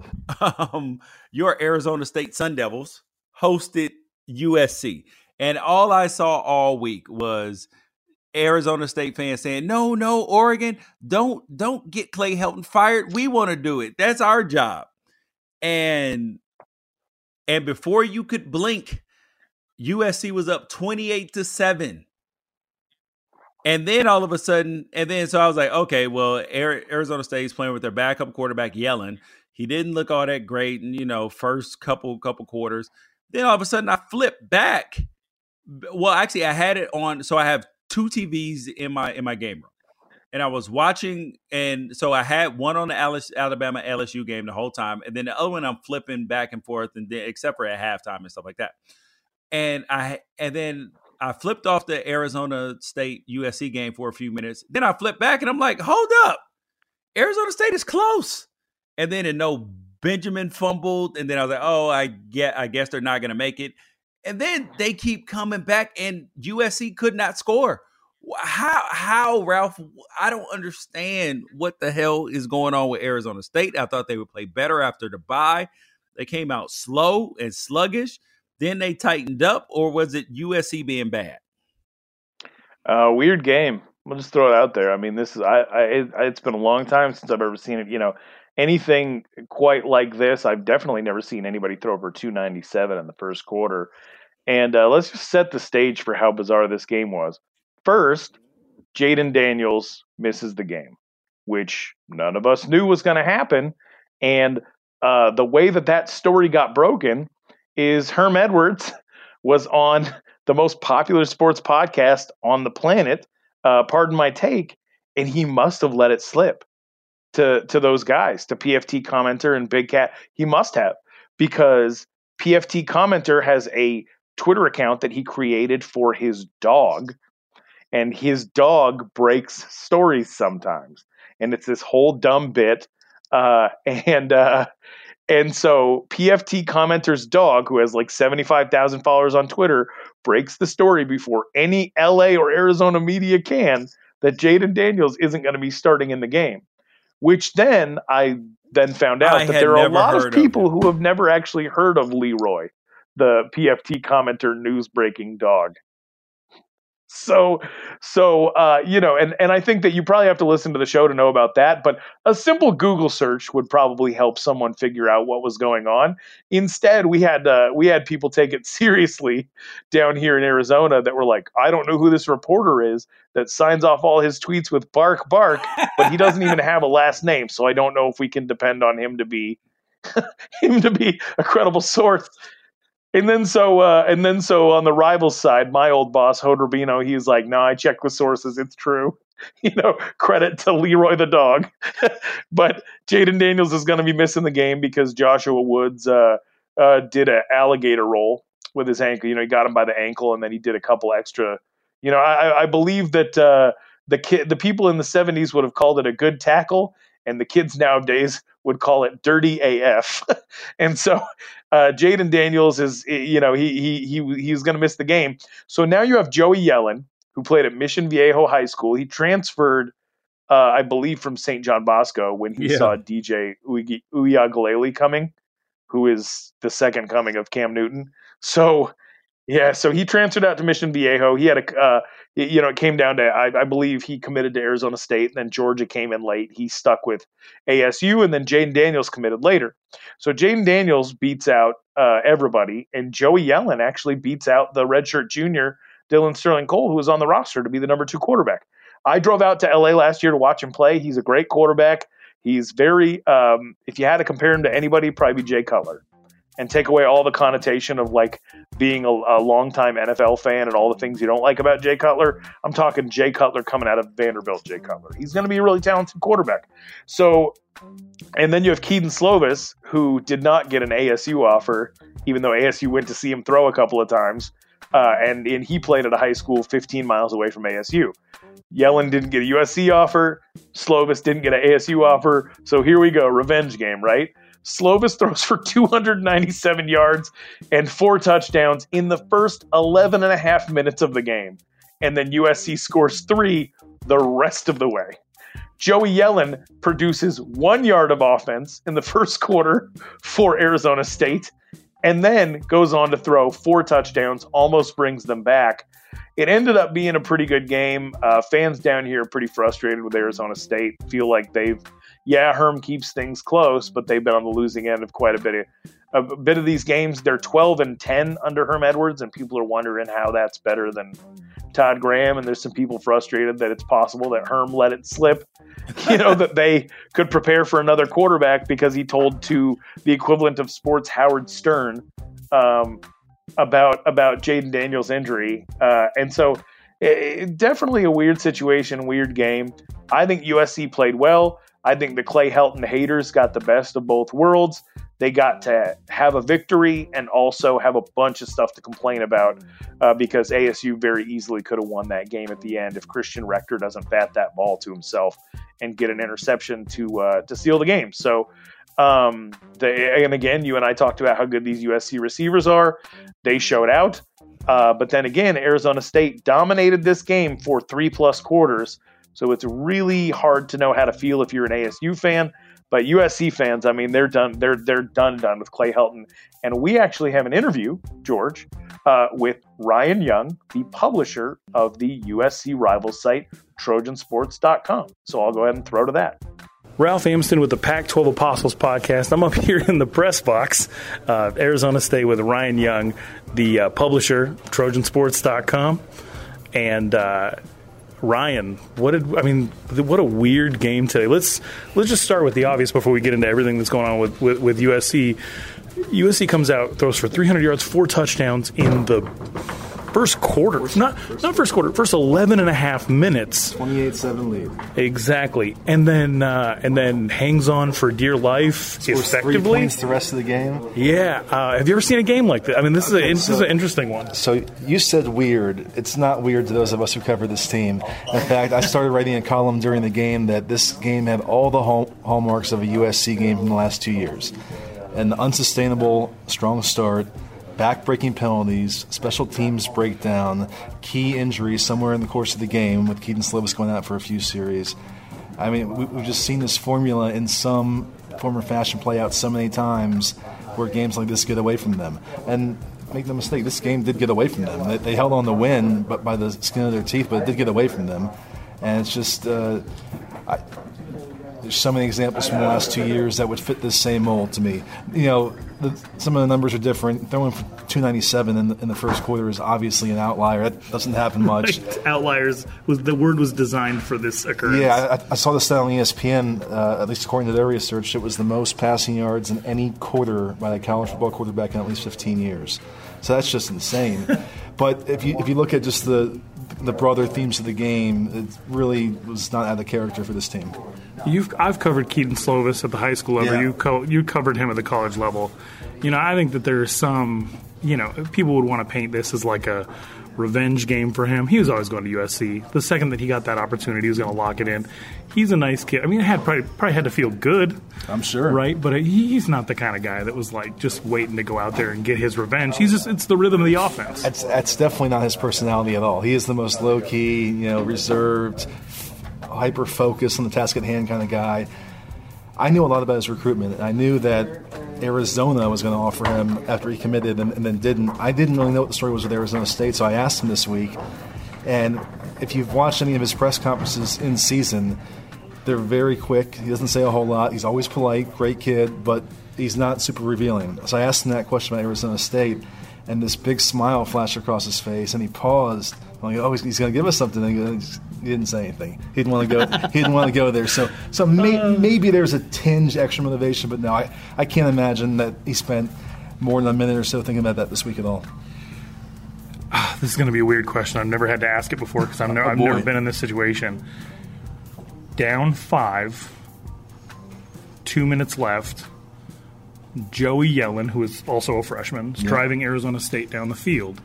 um, your Arizona State Sun Devils hosted USC. And all I saw all week was Arizona State fans saying, "No, no, Oregon, don't don't get Clay Helton fired. We want to do it. That's our job." And and before you could blink, USC was up 28 to 7. And then all of a sudden, and then so I was like, okay, well, Arizona State is playing with their backup quarterback yelling. He didn't look all that great, and you know, first couple couple quarters. Then all of a sudden, I flipped back. Well, actually, I had it on. So I have two TVs in my in my game room, and I was watching, and so I had one on the Alabama LSU game the whole time, and then the other one I'm flipping back and forth, and then, except for at halftime and stuff like that. And I and then I flipped off the Arizona State USC game for a few minutes. Then I flipped back and I'm like, hold up. Arizona State is close. And then and Eno Benjamin fumbled. And then I was like, oh, I get I guess they're not gonna make it. And then they keep coming back and USC could not score. How how Ralph I don't understand what the hell is going on with Arizona State. I thought they would play better after the bye. They came out slow and sluggish then they tightened up, or was it USC being bad? Uh, weird game. We'll just throw it out there. I mean, this is I, I it, it's been a long time since I've ever seen it. You know, anything quite like this. I've definitely never seen anybody throw for 297 in the first quarter. And uh, let's just set the stage for how bizarre this game was. First, Jayden Daniels misses the game, which none of us knew was going to happen. And uh, the way that that story got broken is Herm Edwards was on the most popular sports podcast on the planet. Uh, pardon my take, and he must have let it slip to to those guys, to PFT commenter and Big Cat. He must have because PFT commenter has a Twitter account that he created for his dog, and his dog breaks stories sometimes, and it's this whole dumb bit. Uh, and uh, and so PFT commenter's dog, who has like 75,000 followers on Twitter, breaks the story before any LA or Arizona media can that Jayden Daniels isn't going to be starting in the game. Which then I then found out I that there are a lot of people of who have never actually heard of Leroy, the PFT commenter news breaking dog so so uh, you know and and i think that you probably have to listen to the show to know about that but a simple google search would probably help someone figure out what was going on. Instead we had uh, we had people take it seriously down here in arizona that were like i don't know who this reporter is that signs off all his tweets with bark bark but he doesn't even have a last name so i don't know if we can depend on him to be him to be a credible source and then so uh, and then so on the rival side, my old boss Hod Rabino, he's like, "No, I checked with sources, it's true." You know, credit to Leroy the dog, but Jayden Daniels is going to be missing the game because Joshua Woods uh, uh, did an alligator roll with his ankle. You know, he got him by the ankle, and then he did a couple extra. You know, I, I believe that uh, the kid, the people in the '70s would have called it a good tackle, and the kids nowadays would call it dirty AF. and so uh, Jayden Daniels is, you know, he he he he's going to miss the game. So now you have Joey Yellen, who played at Mission Viejo High School. He transferred, uh, I believe, from St. John Bosco when he yeah. saw DJ Uiagalelei coming, who is the second coming of Cam Newton. So yeah, so he transferred out to Mission Viejo. He had a, uh, you know, it came down to I, I, believe he committed to Arizona State, and then Georgia came in late. He stuck with ASU, and then Jayden Daniels committed later. So Jayden Daniels beats out uh, everybody, and Joey Yellen actually beats out the redshirt junior Dillon Sterling-Cole, who was on the roster to be the number two quarterback. I drove out to LA last year to watch him play. He's a great quarterback. He's very, um, if you had to compare him to anybody, probably Jay Cutler and take away all the connotation of like being a, a longtime NFL fan and all the things you don't like about Jay Cutler. I'm talking Jay Cutler coming out of Vanderbilt. Jay Cutler. He's going to be a really talented quarterback. So, and then you have Kedon Slovis, who did not get an ASU offer, even though ASU went to see him throw a couple of times. Uh, and, and he played at a high school 15 miles away from ASU. Yellen didn't get a USC offer. Slovis didn't get an ASU offer. So here we go, revenge game, right? Slovis throws for 297 yards and four touchdowns in the first 11 and a half minutes of the game. And then USC scores three the rest of the way. Joey Yellen produces one yard of offense in the first quarter for Arizona State. and then goes on to throw four touchdowns, almost brings them back. It ended up being a pretty good game. Uh, fans down here are pretty frustrated with Arizona State. Feel like they've, yeah, Herm keeps things close, but they've been on the losing end of quite a bit of a bit of these games. They're 12 and 10 under Herm Edwards, and people are wondering how that's better than Todd Graham. And there's some people frustrated that it's possible that Herm let it slip. You know that they could prepare for another quarterback because he told to the equivalent of sports Howard Stern um, about about Jayden Daniels' injury, uh, and so it, definitely a weird situation, weird game. I think USC played well. I think the Clay Helton haters got the best of both worlds. They got to have a victory and also have a bunch of stuff to complain about uh, because ASU very easily could have won that game at the end if Christian Rector doesn't bat that ball to himself and get an interception to uh, to seal the game. So um, and again, you and I talked about how good these USC receivers are. They showed out. Uh, but then again, Arizona State dominated this game for three plus quarters. So it's really hard to know how to feel if you're an ASU fan. But USC fans, I mean, they're done. They're they're done done with Clay Helton. And we actually have an interview, George, uh, with Ryan Young, the publisher of the USC rival site, TrojanSports.com. So I'll go ahead and throw to that. Ralph Amsden with the Pac 12 Apostles podcast. I'm up here in the press box, uh, Arizona State, with Ryan Young, the uh, publisher, Trojansports.com. And uh, Ryan, what did I mean? What a weird game today. Let's let's just start with the obvious before we get into everything that's going on with, with, with USC. USC comes out, throws for 300 yards, four touchdowns in the first quarter. First, not first not first quarter, first 11 and a half minutes. 28-7 lead. Exactly. And then uh, and then hangs on for dear life Scores effectively. Three points the rest of the game. Yeah. Uh, have you ever seen a game like that? I mean, this is a, this so, is an interesting one. So you said weird. It's not weird to those of us who cover this team. In fact, I started writing a column during the game that this game had all the hallmarks of a USC game from the last two years. An unsustainable strong start backbreaking penalties, special teams breakdown, key injuries somewhere in the course of the game with Kedon Slovis going out for a few series. I mean, we, have just seen this formula in some form or fashion play out so many times where games like this get away from them. And make no mistake, this game did get away from them. They, they held on to win, but by the skin of their teeth, but it did get away from them. And it's just, uh, I, there's so many examples from the last two years that would fit this same mold to me. You know, the, some of the numbers are different. Throwing for 297 in the, in the first quarter is obviously an outlier. That doesn't happen much. right. Outliers was the word was designed for this occurrence. Yeah, I, I saw this stat on ESPN. Uh, at least according to their research, it was the most passing yards in any quarter by a college football quarterback in at least 15 years. So that's just insane. but if you if you look at just the the broader themes of the game, it really was not out of character for this team. You've I've covered Kedon Slovis at the high school level. Yeah. You co- you covered him at the college level. You know, I think that there's some. You know, people would want to paint this as like a revenge game for him. He was always going to USC. The second that he got that opportunity, he was going to lock it in. He's a nice kid. I mean, it had probably, probably had to feel good. I'm sure, right? But he's not the kind of guy that was like just waiting to go out there and get his revenge. He's just it's the rhythm of the offense. That's that's definitely not his personality at all. He is the most low key, you know, reserved, hyper focused on the task at hand kind of guy. I knew a lot about his recruitment. I knew that Arizona was going to offer him after he committed and, and, then didn't. I didn't really know what the story was with Arizona State, so I asked him this week. And if you've watched any of his press conferences in season, they're very quick. He doesn't say a whole lot. He's always polite, great kid, but he's not super revealing. So I asked him that question about Arizona State, and this big smile flashed across his face, and he paused. I'm like, oh, he's, going to give us something. And he didn't say anything. He didn't want to go. he didn't want to go there. So, so may, uh. maybe there's a tinge extra motivation, but no, I, I can't imagine that he spent more than a minute or so thinking about that this week at all. Ah, this is going to be a weird question. I've never had to ask it before because I've, oh, I've never been in this situation. Down five, two minutes left. Joey Yellen, who is also a freshman, is yeah. driving Arizona State down the field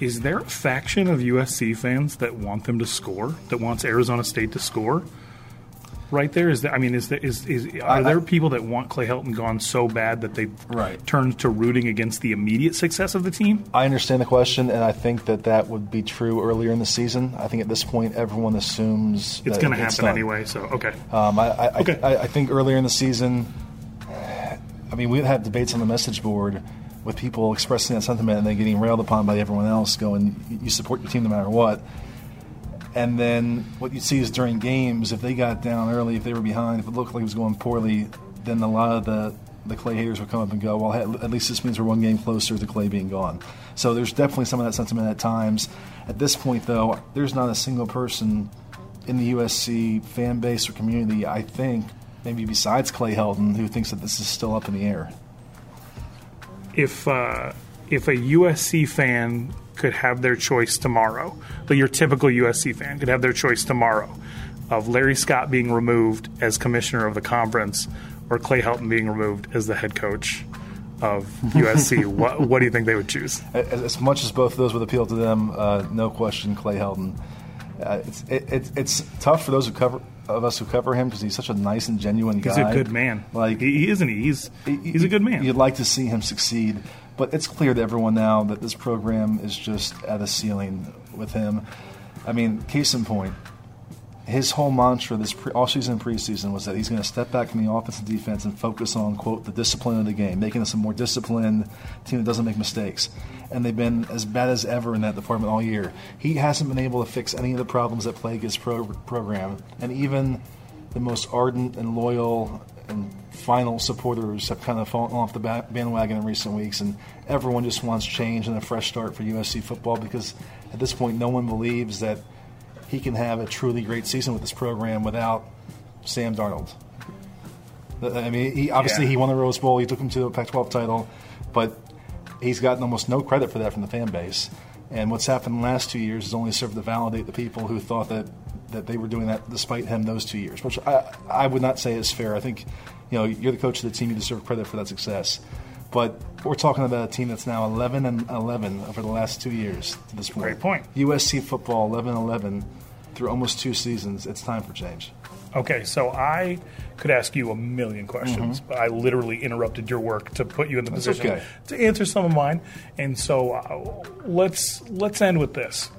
is there a faction of USC fans that want them to score, that wants Arizona State to score? Right there is there. I mean, is there is, is are I, there people that want Clay Helton gone so bad that they've right. turned to rooting against the immediate success of the team? I understand the question, and I think that that would be true earlier in the season. I think at this point, everyone assumes it's going to happen done. anyway. So okay, um, I, I, okay. I, I think earlier in the season, I mean, we had debates on the message board with people expressing that sentiment and then getting railed upon by everyone else, going, "You support your team no matter what." And then what you see is during games, if they got down early, if they were behind, if it looked like it was going poorly, then a lot of the the Clay haters would come up and go, well, at least this means we're one game closer to Clay being gone. So there's definitely some of that sentiment at times. At this point, though, there's not a single person in the USC fan base or community, I think, maybe besides Clay Helton, who thinks that this is still up in the air. If uh, if a USC fan could have their choice tomorrow, but your typical USC fan could have their choice tomorrow of Larry Scott being removed as commissioner of the conference or Clay Helton being removed as the head coach of USC, what, what do you think they would choose? As, as much as both of those would appeal to them, uh, no question, Clay Helton. Uh, it's it, it, it's tough for those who cover of us who cover him because he's such a nice and genuine guy. He's a good man. Like he, he isn't. He? He's he's a good man. You'd like to see him succeed, but it's clear to everyone now that this program is just at a ceiling with him. I mean, case in point, his whole mantra this pre- all season preseason was that he's going to step back from the offense and defense and focus on quote the discipline of the game, making us a more disciplined team that doesn't make mistakes. And they've been as bad as ever in that department all year. He hasn't been able to fix any of the problems that plague his pro- program, and even the most ardent and loyal and final supporters have kind of fallen off the bandwagon in recent weeks, and everyone just wants change and a fresh start for USC football because at this point, no one believes that he can have a truly great season with this program without Sam Darnold. Uh, I mean, he, obviously yeah. he won the Rose Bowl. He took him to a Pac-12 title, but he's gotten almost no credit for that from the fan base. And what's happened in the last two years has only served to validate the people who thought that, that they were doing that despite him those two years, which I, I would not say is fair. I think, you know, you're the coach of the team, you deserve credit for that success. But we're talking about a team that's now 11 and 11 over the last two years to this point. Great point. USC football 11 11 through almost two seasons. It's time for change. Okay, so I could ask you a million questions, mm-hmm. but I literally interrupted your work to put you in the That's position okay. to answer some of mine. And so uh, let's let's end with this.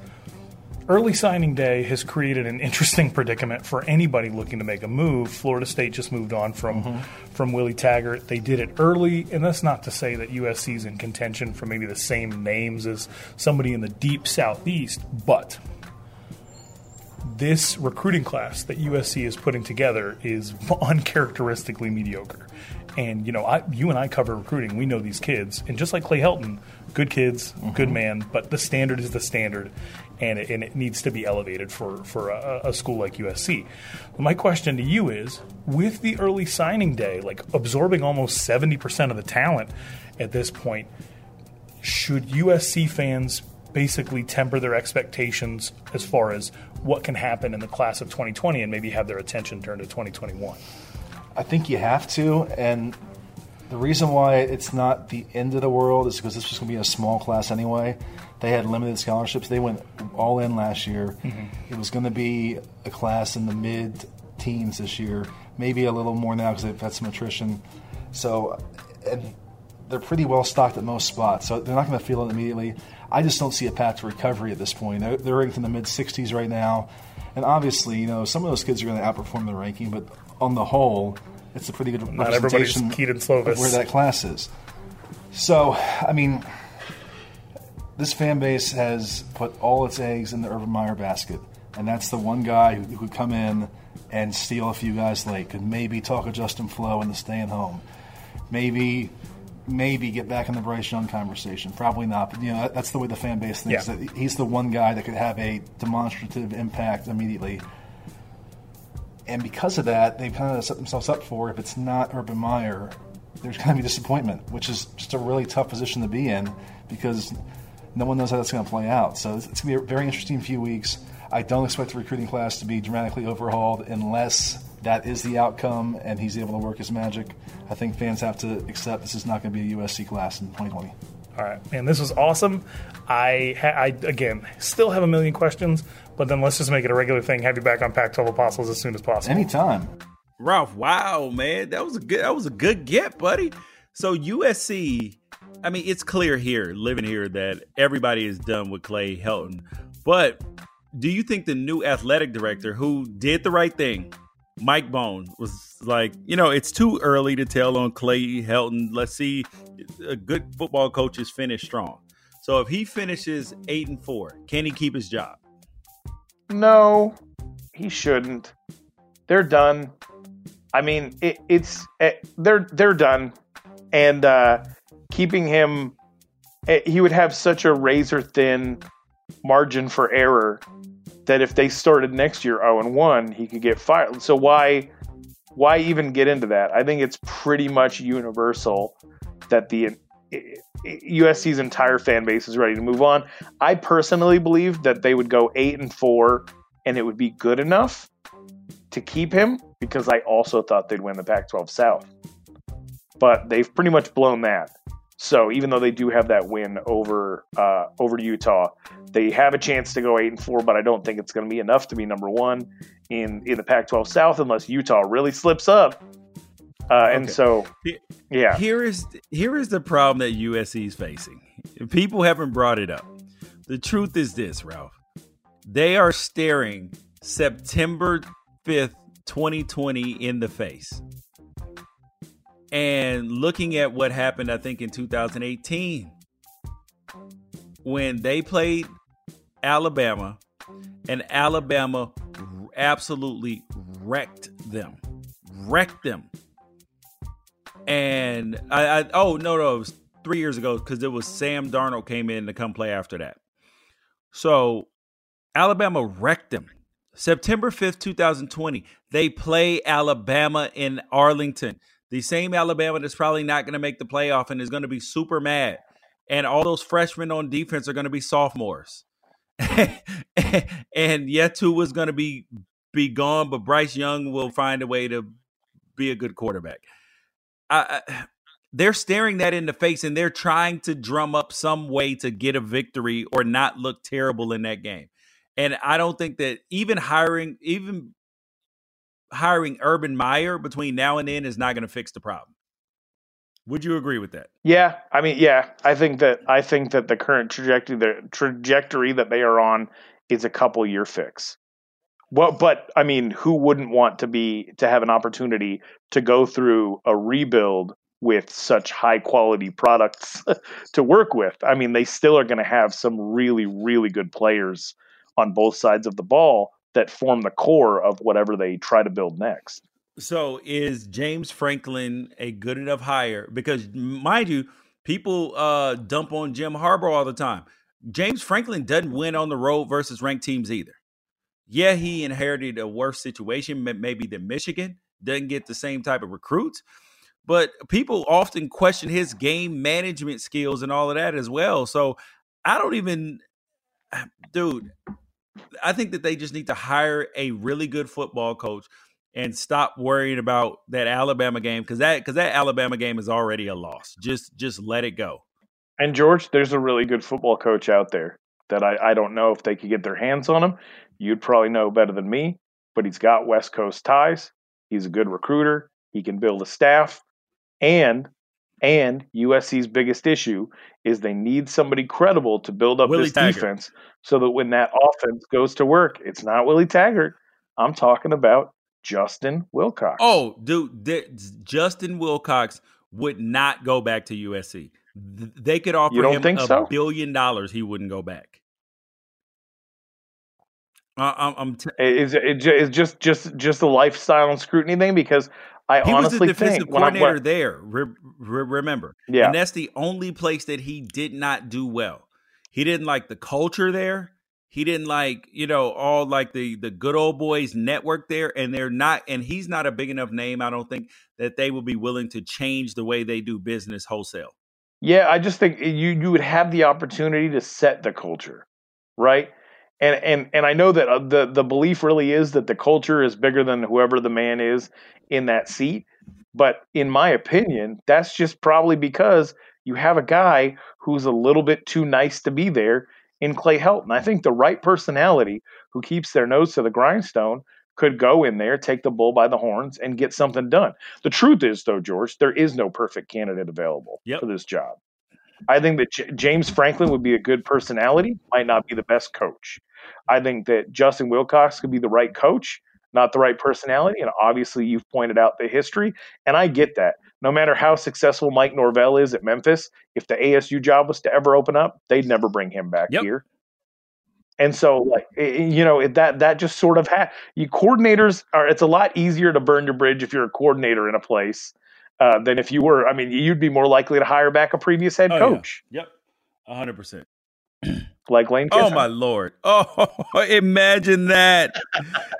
Early signing day has created an interesting predicament for anybody looking to make a move. Florida State just moved on from mm-hmm. from Willie Taggart. They did it early, and that's not to say that USC is in contention for maybe the same names as somebody in the deep southeast, but this recruiting class that USC is putting together is uncharacteristically mediocre. And you know, I, you and I cover recruiting. We know these kids, and just like Clay Helton, good kids, mm-hmm. good man. But the standard is the standard, and it, and it needs to be elevated for for a, a school like USC. My question to you is: with the early signing day, like absorbing almost seventy percent of the talent at this point, should USC fans basically temper their expectations as far as what can happen in the class of 2020 and maybe have their attention turned to 2021? I think you have to, and the reason why it's not the end of the world is because this was going to be a small class anyway. They had limited scholarships. They went all in last year. Mm-hmm. It was going to be a class in the mid teens this year, maybe a little more now because they've had some attrition. So, and they're pretty well stocked at most spots, so they're not going to feel it immediately. I just don't see a path to recovery at this point. They're, they're ranked in the mid 60s right now, and obviously, you know, some of those kids are going to outperform the ranking, but on the whole, it's a pretty good Not representation where that class is. So, I mean, this fan base has put all its eggs in the Urban Meyer basket, and that's the one guy who, who could come in and steal a few guys late, could maybe talk a Justin Flowe into staying home, maybe maybe get back in the Bryce Young conversation. Probably not, but you know that's the way the fan base thinks. Yeah. That he's the one guy that could have a demonstrative impact immediately. And because of that, they've kind of set themselves up for if it's not Urban Meyer, there's going to be disappointment, which is just a really tough position to be in because no one knows how that's going to play out. So it's, going to be a very interesting few weeks. I don't expect the recruiting class to be dramatically overhauled unless that is the outcome and he's able to work his magic. I think fans have to accept this is not going to be a USC class in 2020. All right, man, this was awesome. I, ha- I again still have a million questions, but then let's just make it a regular thing. Have you back on Pac-12 Apostles as soon as possible. Anytime. Ralph, wow, man, that was a good that was a good get, buddy. So USC, I mean, it's clear here, living here, that everybody is done with Clay Helton. But do you think the new athletic director, who did the right thing, Mike Bohn, was like, you know, it's too early to tell on Clay Helton. Let's see, a good football coach is finished strong. So if he finishes eight and four, can he keep his job? No, he shouldn't. They're done. I mean, it, it's it, they're they're done, and uh, keeping him, it, eh, he would have such a razor thin margin for error that if they started next year 0 and 1, he could get fired. So why why even get into that? I think it's pretty much universal that the USC's entire fan base is ready to move on. I personally believe that they would go 8 and 4 and it would be good enough to keep him because I also thought they'd win the Pac-12 South. But they've pretty much blown that. So even though they do have that win over uh, over Utah, they have a chance to go eight and four. But I don't think it's going to be enough to be number one in in the Pac-12 South unless Utah really slips up. Uh, okay. And so, yeah, here is here is the problem that USC is facing. People haven't brought it up. The truth is this, Ralph. They are staring September fifth, 2020, in the face and looking at what happened, I think in 2018 when they played Alabama and Alabama absolutely wrecked them, wrecked them. And I, I oh no no it was three years ago because it was Sam Darnold came in to come play after that. So Alabama wrecked them. September 5th, 2020, they play Alabama in Arlington the same Alabama that's probably not going to make the playoff and is going to be super mad. And all those freshmen on defense are going to be sophomores. and Tua was going to be be gone, but Bryce Young will find a way to be a good quarterback. I, they're staring that in the face and they're trying to drum up some way to get a victory or not look terrible in that game. And I don't think that even hiring, even hiring Urban Meyer between now and then is not going to fix the problem. Would you agree with that? Yeah, I mean, yeah, I think that I think that the current trajectory, the trajectory that they are on, is a couple year fix. Well, but I mean, who wouldn't want to be to have an opportunity to go through a rebuild with such high quality products to work with? I mean, they still are going to have some really, really good players on both sides of the ball that form the core of whatever they try to build next. So is James Franklin a good enough hire? Because mind you, people uh, dump on Jim Harbaugh all the time. James Franklin doesn't win on the road versus ranked teams either. Yeah, he inherited a worse situation, maybe than Michigan. Doesn't get the same type of recruits, but people often question his game management skills and all of that as well. So I don't even, dude. I think that they just need to hire a really good football coach and stop worrying about that Alabama game because that because that Alabama game is already a loss. Just just let it go. And George, there's a really good football coach out there that I, I don't know if they could get their hands on him. You'd probably know better than me, but he's got West Coast ties. He's a good recruiter. He can build a staff. And and USC's biggest issue is they need somebody credible to build up Willie this Taggart. defense so that when that offense goes to work, it's not Willie Taggart. I'm talking about Justin Wilcox. Oh, dude, Justin Wilcox would not go back to USC. They could offer him a so? billion dollars. He wouldn't go back. Uh, I'm, t- is it just just just a lifestyle and scrutiny thing? Because I he honestly was the defensive coordinator there. Re- re- remember, yeah, and that's the only place that he did not do well. He didn't like the culture there. He didn't like you know all like the the good old boys network there, and they're not. And he's not a big enough name. I don't think that they would be willing to change the way they do business wholesale. Yeah, I just think you you would have the opportunity to set the culture, right? And and and I know that uh, the the belief really is that the culture is bigger than whoever the man is in that seat. But in my opinion, that's just probably because you have a guy who's a little bit too nice to be there in Clay Helton. I think the right personality who keeps their nose to the grindstone could go in there, take the bull by the horns, and get something done. The truth is, though, George, there is no perfect candidate available yep. for this job. I think that J- James Franklin would be a good personality, might not be the best coach. I think that Justin Wilcox could be the right coach, not the right personality. And obviously, you've pointed out the history, and I get that. No matter how successful Mike Norvell is at Memphis, if the ASU job was to ever open up, they'd never bring him back Yep. here. And so, like you know, it- that that just sort of ha- you coordinators are. It's a lot easier to burn your bridge if you're a coordinator in a place uh, than if you were. I mean, you'd be more likely to hire back a previous head Oh, yeah. coach Yep. hundred percent. Like Lane. Oh my lord! Oh, imagine that.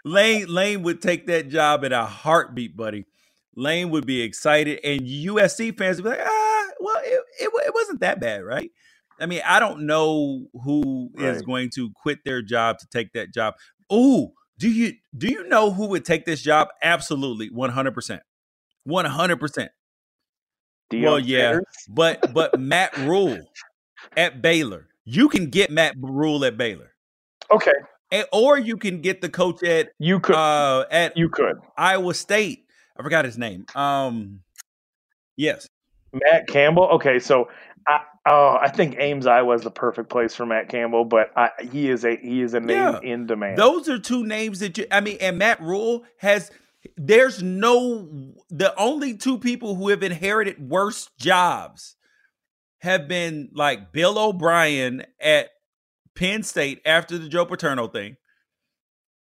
Lane Lane would take that job in a heartbeat, buddy. Lane would be excited, and USC fans would be like, "Ah, well, it, it, it wasn't that bad, right?" I mean, I don't know who is Right. going to quit their job to take that job. Ooh, do you do you know who would take this job? Absolutely, one hundred percent, one hundred percent. Well, yeah. But but Matt Rhule at Baylor, you can get Matt Rhule at Baylor. Okay, And, or you can get the coach at you could. uh at you could. Iowa State. I forgot his name. Um yes. Matt Campbell. Okay, so I oh, I think Ames Iowa is the perfect place for Matt Campbell, but I, he is a he is a name Yeah. in demand. Those are two names that you I mean and Matt Rhule has there's no the only two people who have inherited worse jobs have been like Bill O'Brien at Penn State after the Joe Paterno thing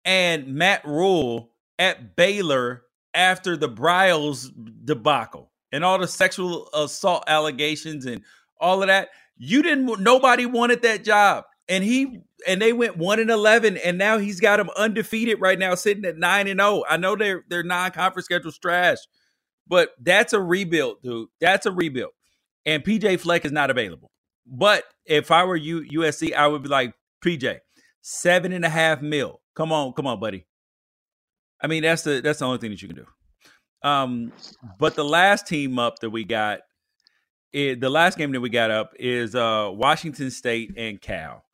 and Matt Rhule at Baylor after the Briles debacle and all the sexual assault allegations and all of that. You didn't nobody wanted that job. And he and they went 1 and 11 and now he's got them undefeated right now sitting at 9 and 0. I know their their non-conference schedule's trash, but that's a rebuild, dude. That's a rebuild. And PJ Fleck is not available. But if I were you USC, I would be like, PJ, seven and a half mil. Come on, come on, buddy. I mean, that's the that's the only thing that you can do. Um, but the last team up that we got, i- the last game that we got up is uh Washington State and Cal.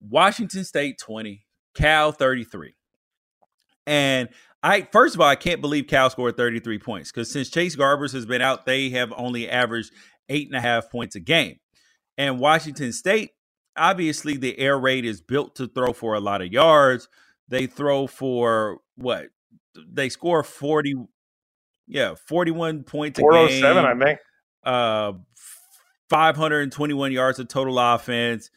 Washington State 20, Cal 33. And I first of all, I can't believe Cal scored 33 points because since Chase Garbers has been out, they have only averaged eight and a half points a game. And Washington State, obviously, the air raid is built to throw for a lot of yards. They throw for what? They score 40, yeah, 41 points a oh game seven, I think. uh 521 yards of total offense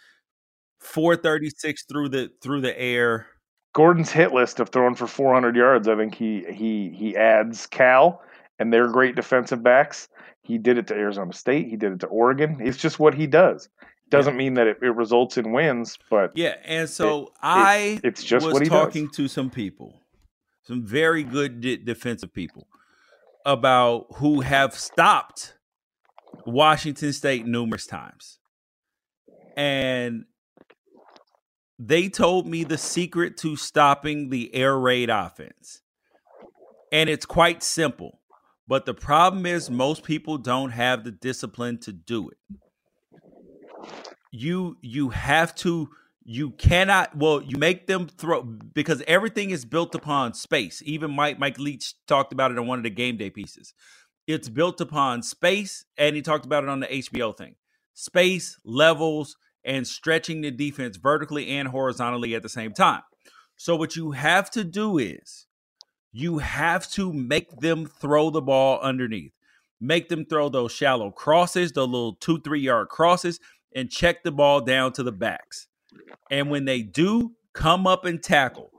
436 through the through the air Gordon's hit list of throwing for 400 yards. I think he he he adds Cal and they're great defensive backs. He did it to Arizona State. He did it to Oregon. It's just what he does. Doesn't mean that it, it results in wins, but yeah and so i it's just was what he talking does. to some people some very good de- defensive people about who have stopped washington state numerous times and they told me the secret to stopping the air raid offense. And it's quite simple. But the problem is most people don't have the discipline to do it. You you have to you cannot well you make them throw because everything is built upon space. Even Mike Mike Leach talked about it on one of the game day pieces. It's built upon space and he talked about it on the HBO thing. Space, levels, and stretching the defense vertically and horizontally at the same time. So what you have to do is you have to make them throw the ball underneath. Make them throw those shallow crosses, the little two, three yard crosses, and check the ball down to the backs. And when they do, come up and tackle.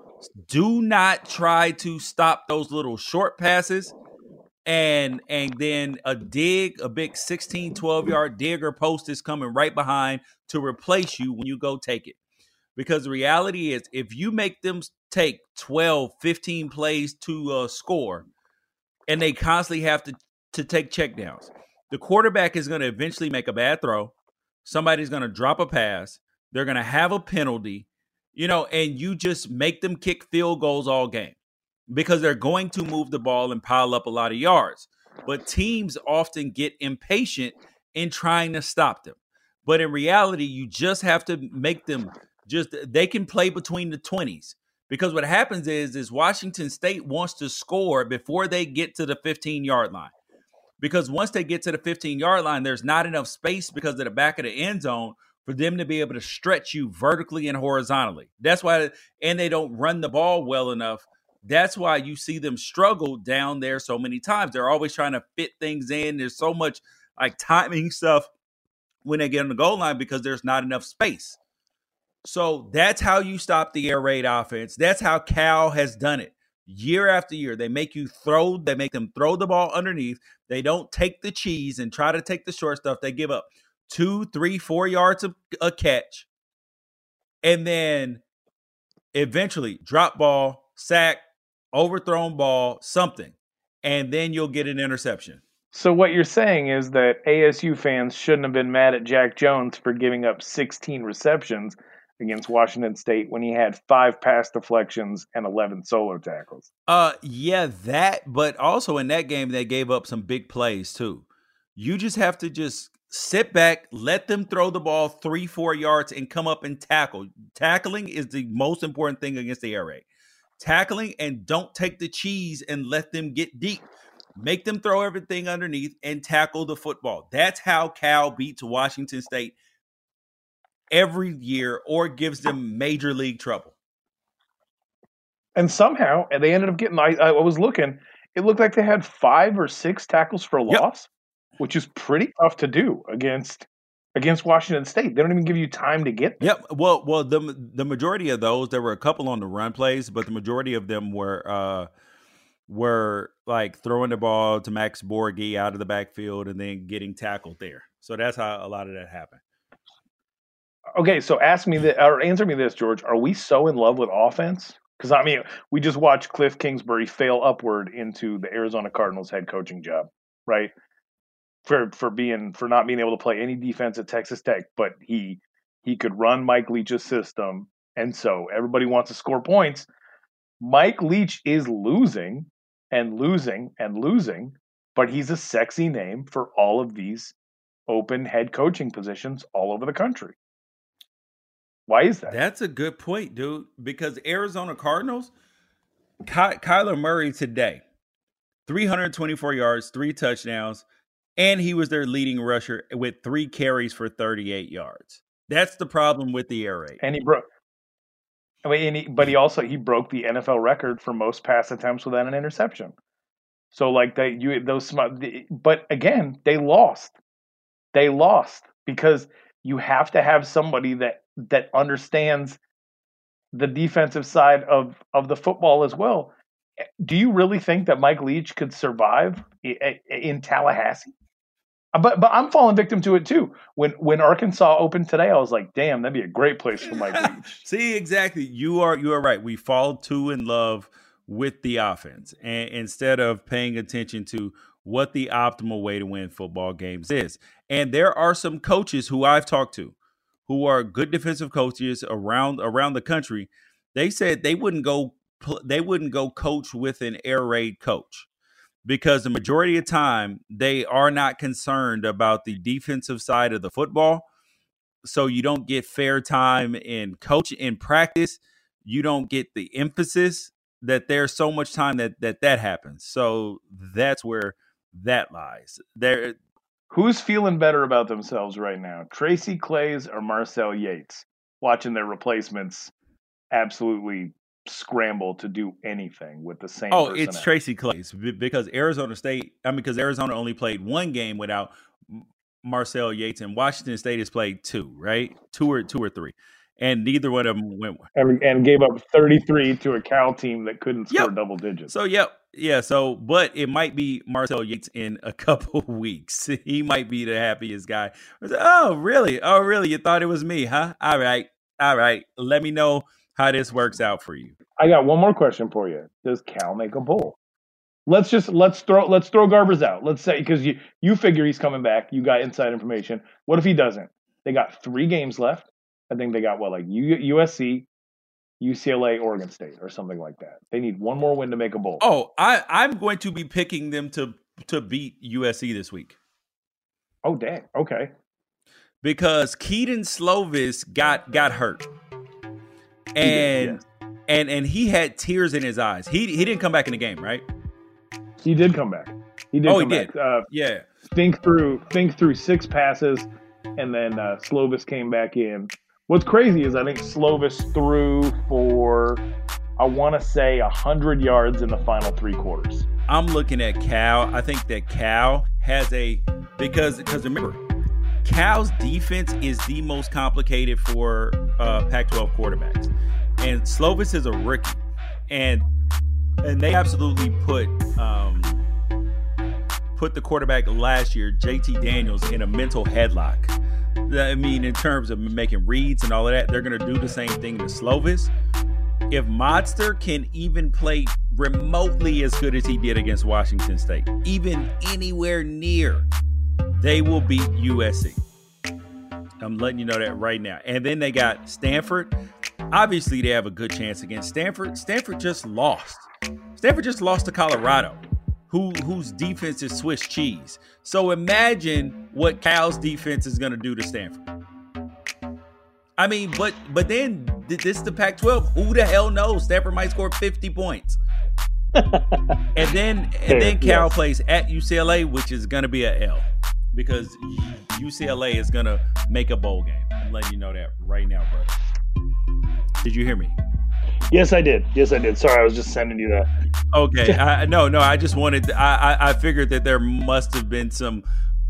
Do not try to stop those little short passes and and then a dig, a big 16, 12 yard dig or post is coming right behind to replace you when you go take it. Because the reality is, if you make them take 12, 15 plays to uh, score, and they constantly have to, to take checkdowns, the quarterback is going to eventually make a bad throw. Somebody's going to drop a pass. They're going to have a penalty, you know, and you just make them kick field goals all game because they're going to move the ball and pile up a lot of yards. But teams often get impatient in trying to stop them. But in reality, you just have to make them just they can play between the 20s. Because what happens is is Washington State wants to score before they get to the 15 yard line. Because once they get to the 15 yard line, there's not enough space because of the back of the end zone for them to be able to stretch you vertically and horizontally. That's why, and they don't run the ball well enough that's why you see them struggle down there so many times. They're always trying to fit things in. There's so much like timing stuff when they get on the goal line because there's not enough space. So that's how you stop the air raid offense. That's how Cal has done it year after year. They make you throw, they make them throw the ball underneath. They don't take the cheese and try to take the short stuff. They give up two, three, four yards of a catch. And then eventually drop ball, sack, overthrown ball, something. And then you'll get an interception. So what you're saying is that ASU fans shouldn't have been mad at Jack Jones for giving up 16 receptions against Washington State when he had five pass deflections and 11 solo tackles. Uh, yeah, that. But also in that game, they gave up some big plays too. You just have to just sit back, let them throw the ball three, four yards, and come up and tackle. Tackling is the most important thing against the air raid. Tackling and don't take the cheese and let them get deep. Make them throw everything underneath and tackle the football. That's how Cal beats Washington State every year or gives them major league trouble. And somehow, and they ended up getting. I, I was looking. It looked like they had five or six tackles for loss, yep. which is pretty tough to do against against Washington State. They don't even give you time to get. There. Yep. Well, well, the the majority of those there were a couple on the run plays, but the majority of them were uh were like throwing the ball to Max Borghi out of the backfield and then getting tackled there. So that's how a lot of that happened. Okay, so ask me that or answer me this, George. Are we so in love with offense? Because I mean, we just watched Cliff Kingsbury fail upward into the Arizona Cardinals head coaching job, right? For for being for not being able to play any defense at Texas Tech, but he he could run Mike Leach's system, and so everybody wants to score points. Mike Leach is losing and losing and losing, but he's a sexy name for all of these open head coaching positions all over the country. Why is that? That's a good point, dude. Because Arizona Cardinals, Ky- Kyler Murray today, 324 yards, three touchdowns, and he was their leading rusher with three carries for 38 yards. That's the problem with the air raid. And he broke. I mean, he, but he also he broke the NFL record for most pass attempts without an interception. So like that, you those, smart, but again, they lost. They lost because you have to have somebody that that understands the defensive side of of the football as well. Eh, do you really think that Mike Leach could survive in Tallahassee? Uh, but but I'm falling victim to it too. When when Arkansas opened today, I was like, damn, that'd be a great place for Mike Leach. See, exactly. You are you are right. We fall too in love with the offense, and instead of paying attention to what the optimal way to win football games is. And there are some coaches who I've talked to who are good defensive coaches around around the country. They said they wouldn't go they wouldn't go coach with an air raid coach because the majority of time they are not concerned about the defensive side of the football. So you don't get fair time in coach in practice. You don't get the emphasis that there's so much time that that that happens. So that's where that lies. There Who's feeling better about themselves right now? Tracy Claeys or Marcel Yates? Watching their replacements absolutely scramble to do anything with the same. Oh, it's Tracy Claeys because Arizona State. I mean, because Arizona only played one game without Marcel Yates, and Washington State has played two, right? Two or two or three, and neither one of them went. And, and gave up thirty three to a Cal team that couldn't score yep. double digits. So, yep, yeah, so but it might be Marcel Yates in a couple weeks. He might be the happiest guy. Oh, really? Oh, really? You thought it was me, huh? All right. All right. Let me know how this works out for you. I got one more question for you. Does Cal make a bowl? Let's just let's throw let's throw Garbers out. Let's say because you you figure he's coming back. You got inside information. What if he doesn't? They got three games left. I think they got what like USC, UCLA, Oregon State, or something like that. They need one more win to make a bowl. Oh, I, I'm going to be picking them to to beat USC this week. Oh, dang. Okay. Because Kedon Slovis got got hurt, and and and he had tears in his eyes. He he didn't come back in the game, right? He did come back. He did. Oh, he did. Uh, yeah. Think through think through six passes, and then uh, Slovis came back in What's crazy is I think Slovis threw for I want to say 100 yards in the final three quarters. I'm looking at Cal. I think that Cal has a because because remember, Cal's defense is the most complicated for uh, Pac-12 quarterbacks, and Slovis is a rookie, and and they absolutely put um, put the quarterback last year, JT Daniels, in a mental headlock. I mean, in terms of making reads and all of that, they're going to do the same thing to Slovis. If Modster can even play remotely as good as he did against Washington State, even anywhere near, they will beat USC. I'm letting you know that right now. And then they got Stanford. Obviously, they have a good chance against Stanford. Stanford just lost. Stanford just lost to Colorado, who whose defense is Swiss cheese. So imagine what Cal's defense is going to do to Stanford. I mean, but but then this is the Pac-12. Who the hell knows? Stanford might score 50 points. and then and then Cal yes. plays at UCLA, which is going to be a L because UCLA is going to make a bowl game. I'm letting you know that right now, brother. Did you hear me? Yes, I did. Yes, I did. Sorry, I was just sending you that. Okay. I, no, no. I just wanted. To, I, I I figured that there must have been some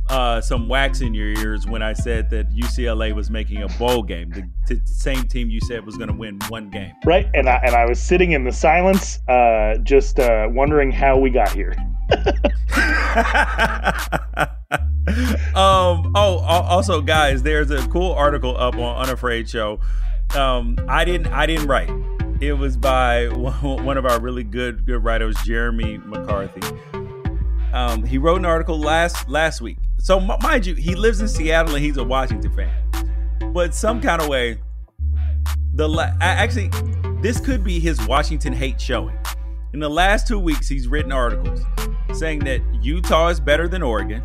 uh, some wax in your ears when I said that UCLA was making a bowl game. The, the same team you said was going to win one game. Right, and I and I was sitting in the silence, uh, just uh, wondering how we got here. um. Oh, also, guys, there's a cool article up on Unafraid Show. Um, I didn't. I didn't write. It was by one of our really good good writers, Jeremy McCarthy. Um, he wrote an article last last week so mind you, he lives in Seattle and he's a Washington fan. But some kind of way, the la- actually this could be his Washington hate showing. In the last two weeks, he's written articles saying that Utah is better than Oregon,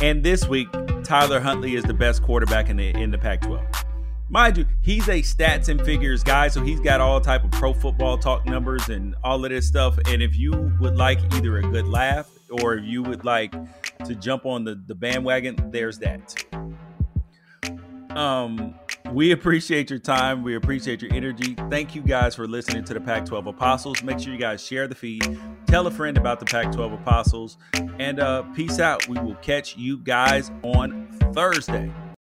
and this week Tyler Huntley is the best quarterback in the in the Pac-12. Mind you, he's a stats and figures guy, so he's got all type of pro football talk numbers and all of this stuff. And if you would like either a good laugh or if you would like to jump on the, the bandwagon, there's that. Um, we appreciate your time. We appreciate your energy. Thank you guys for listening to the Pac 12 Apostles. Make sure you guys share the feed, tell a friend about the Pac 12 Apostles, and uh, peace out. We will catch you guys on Thursday.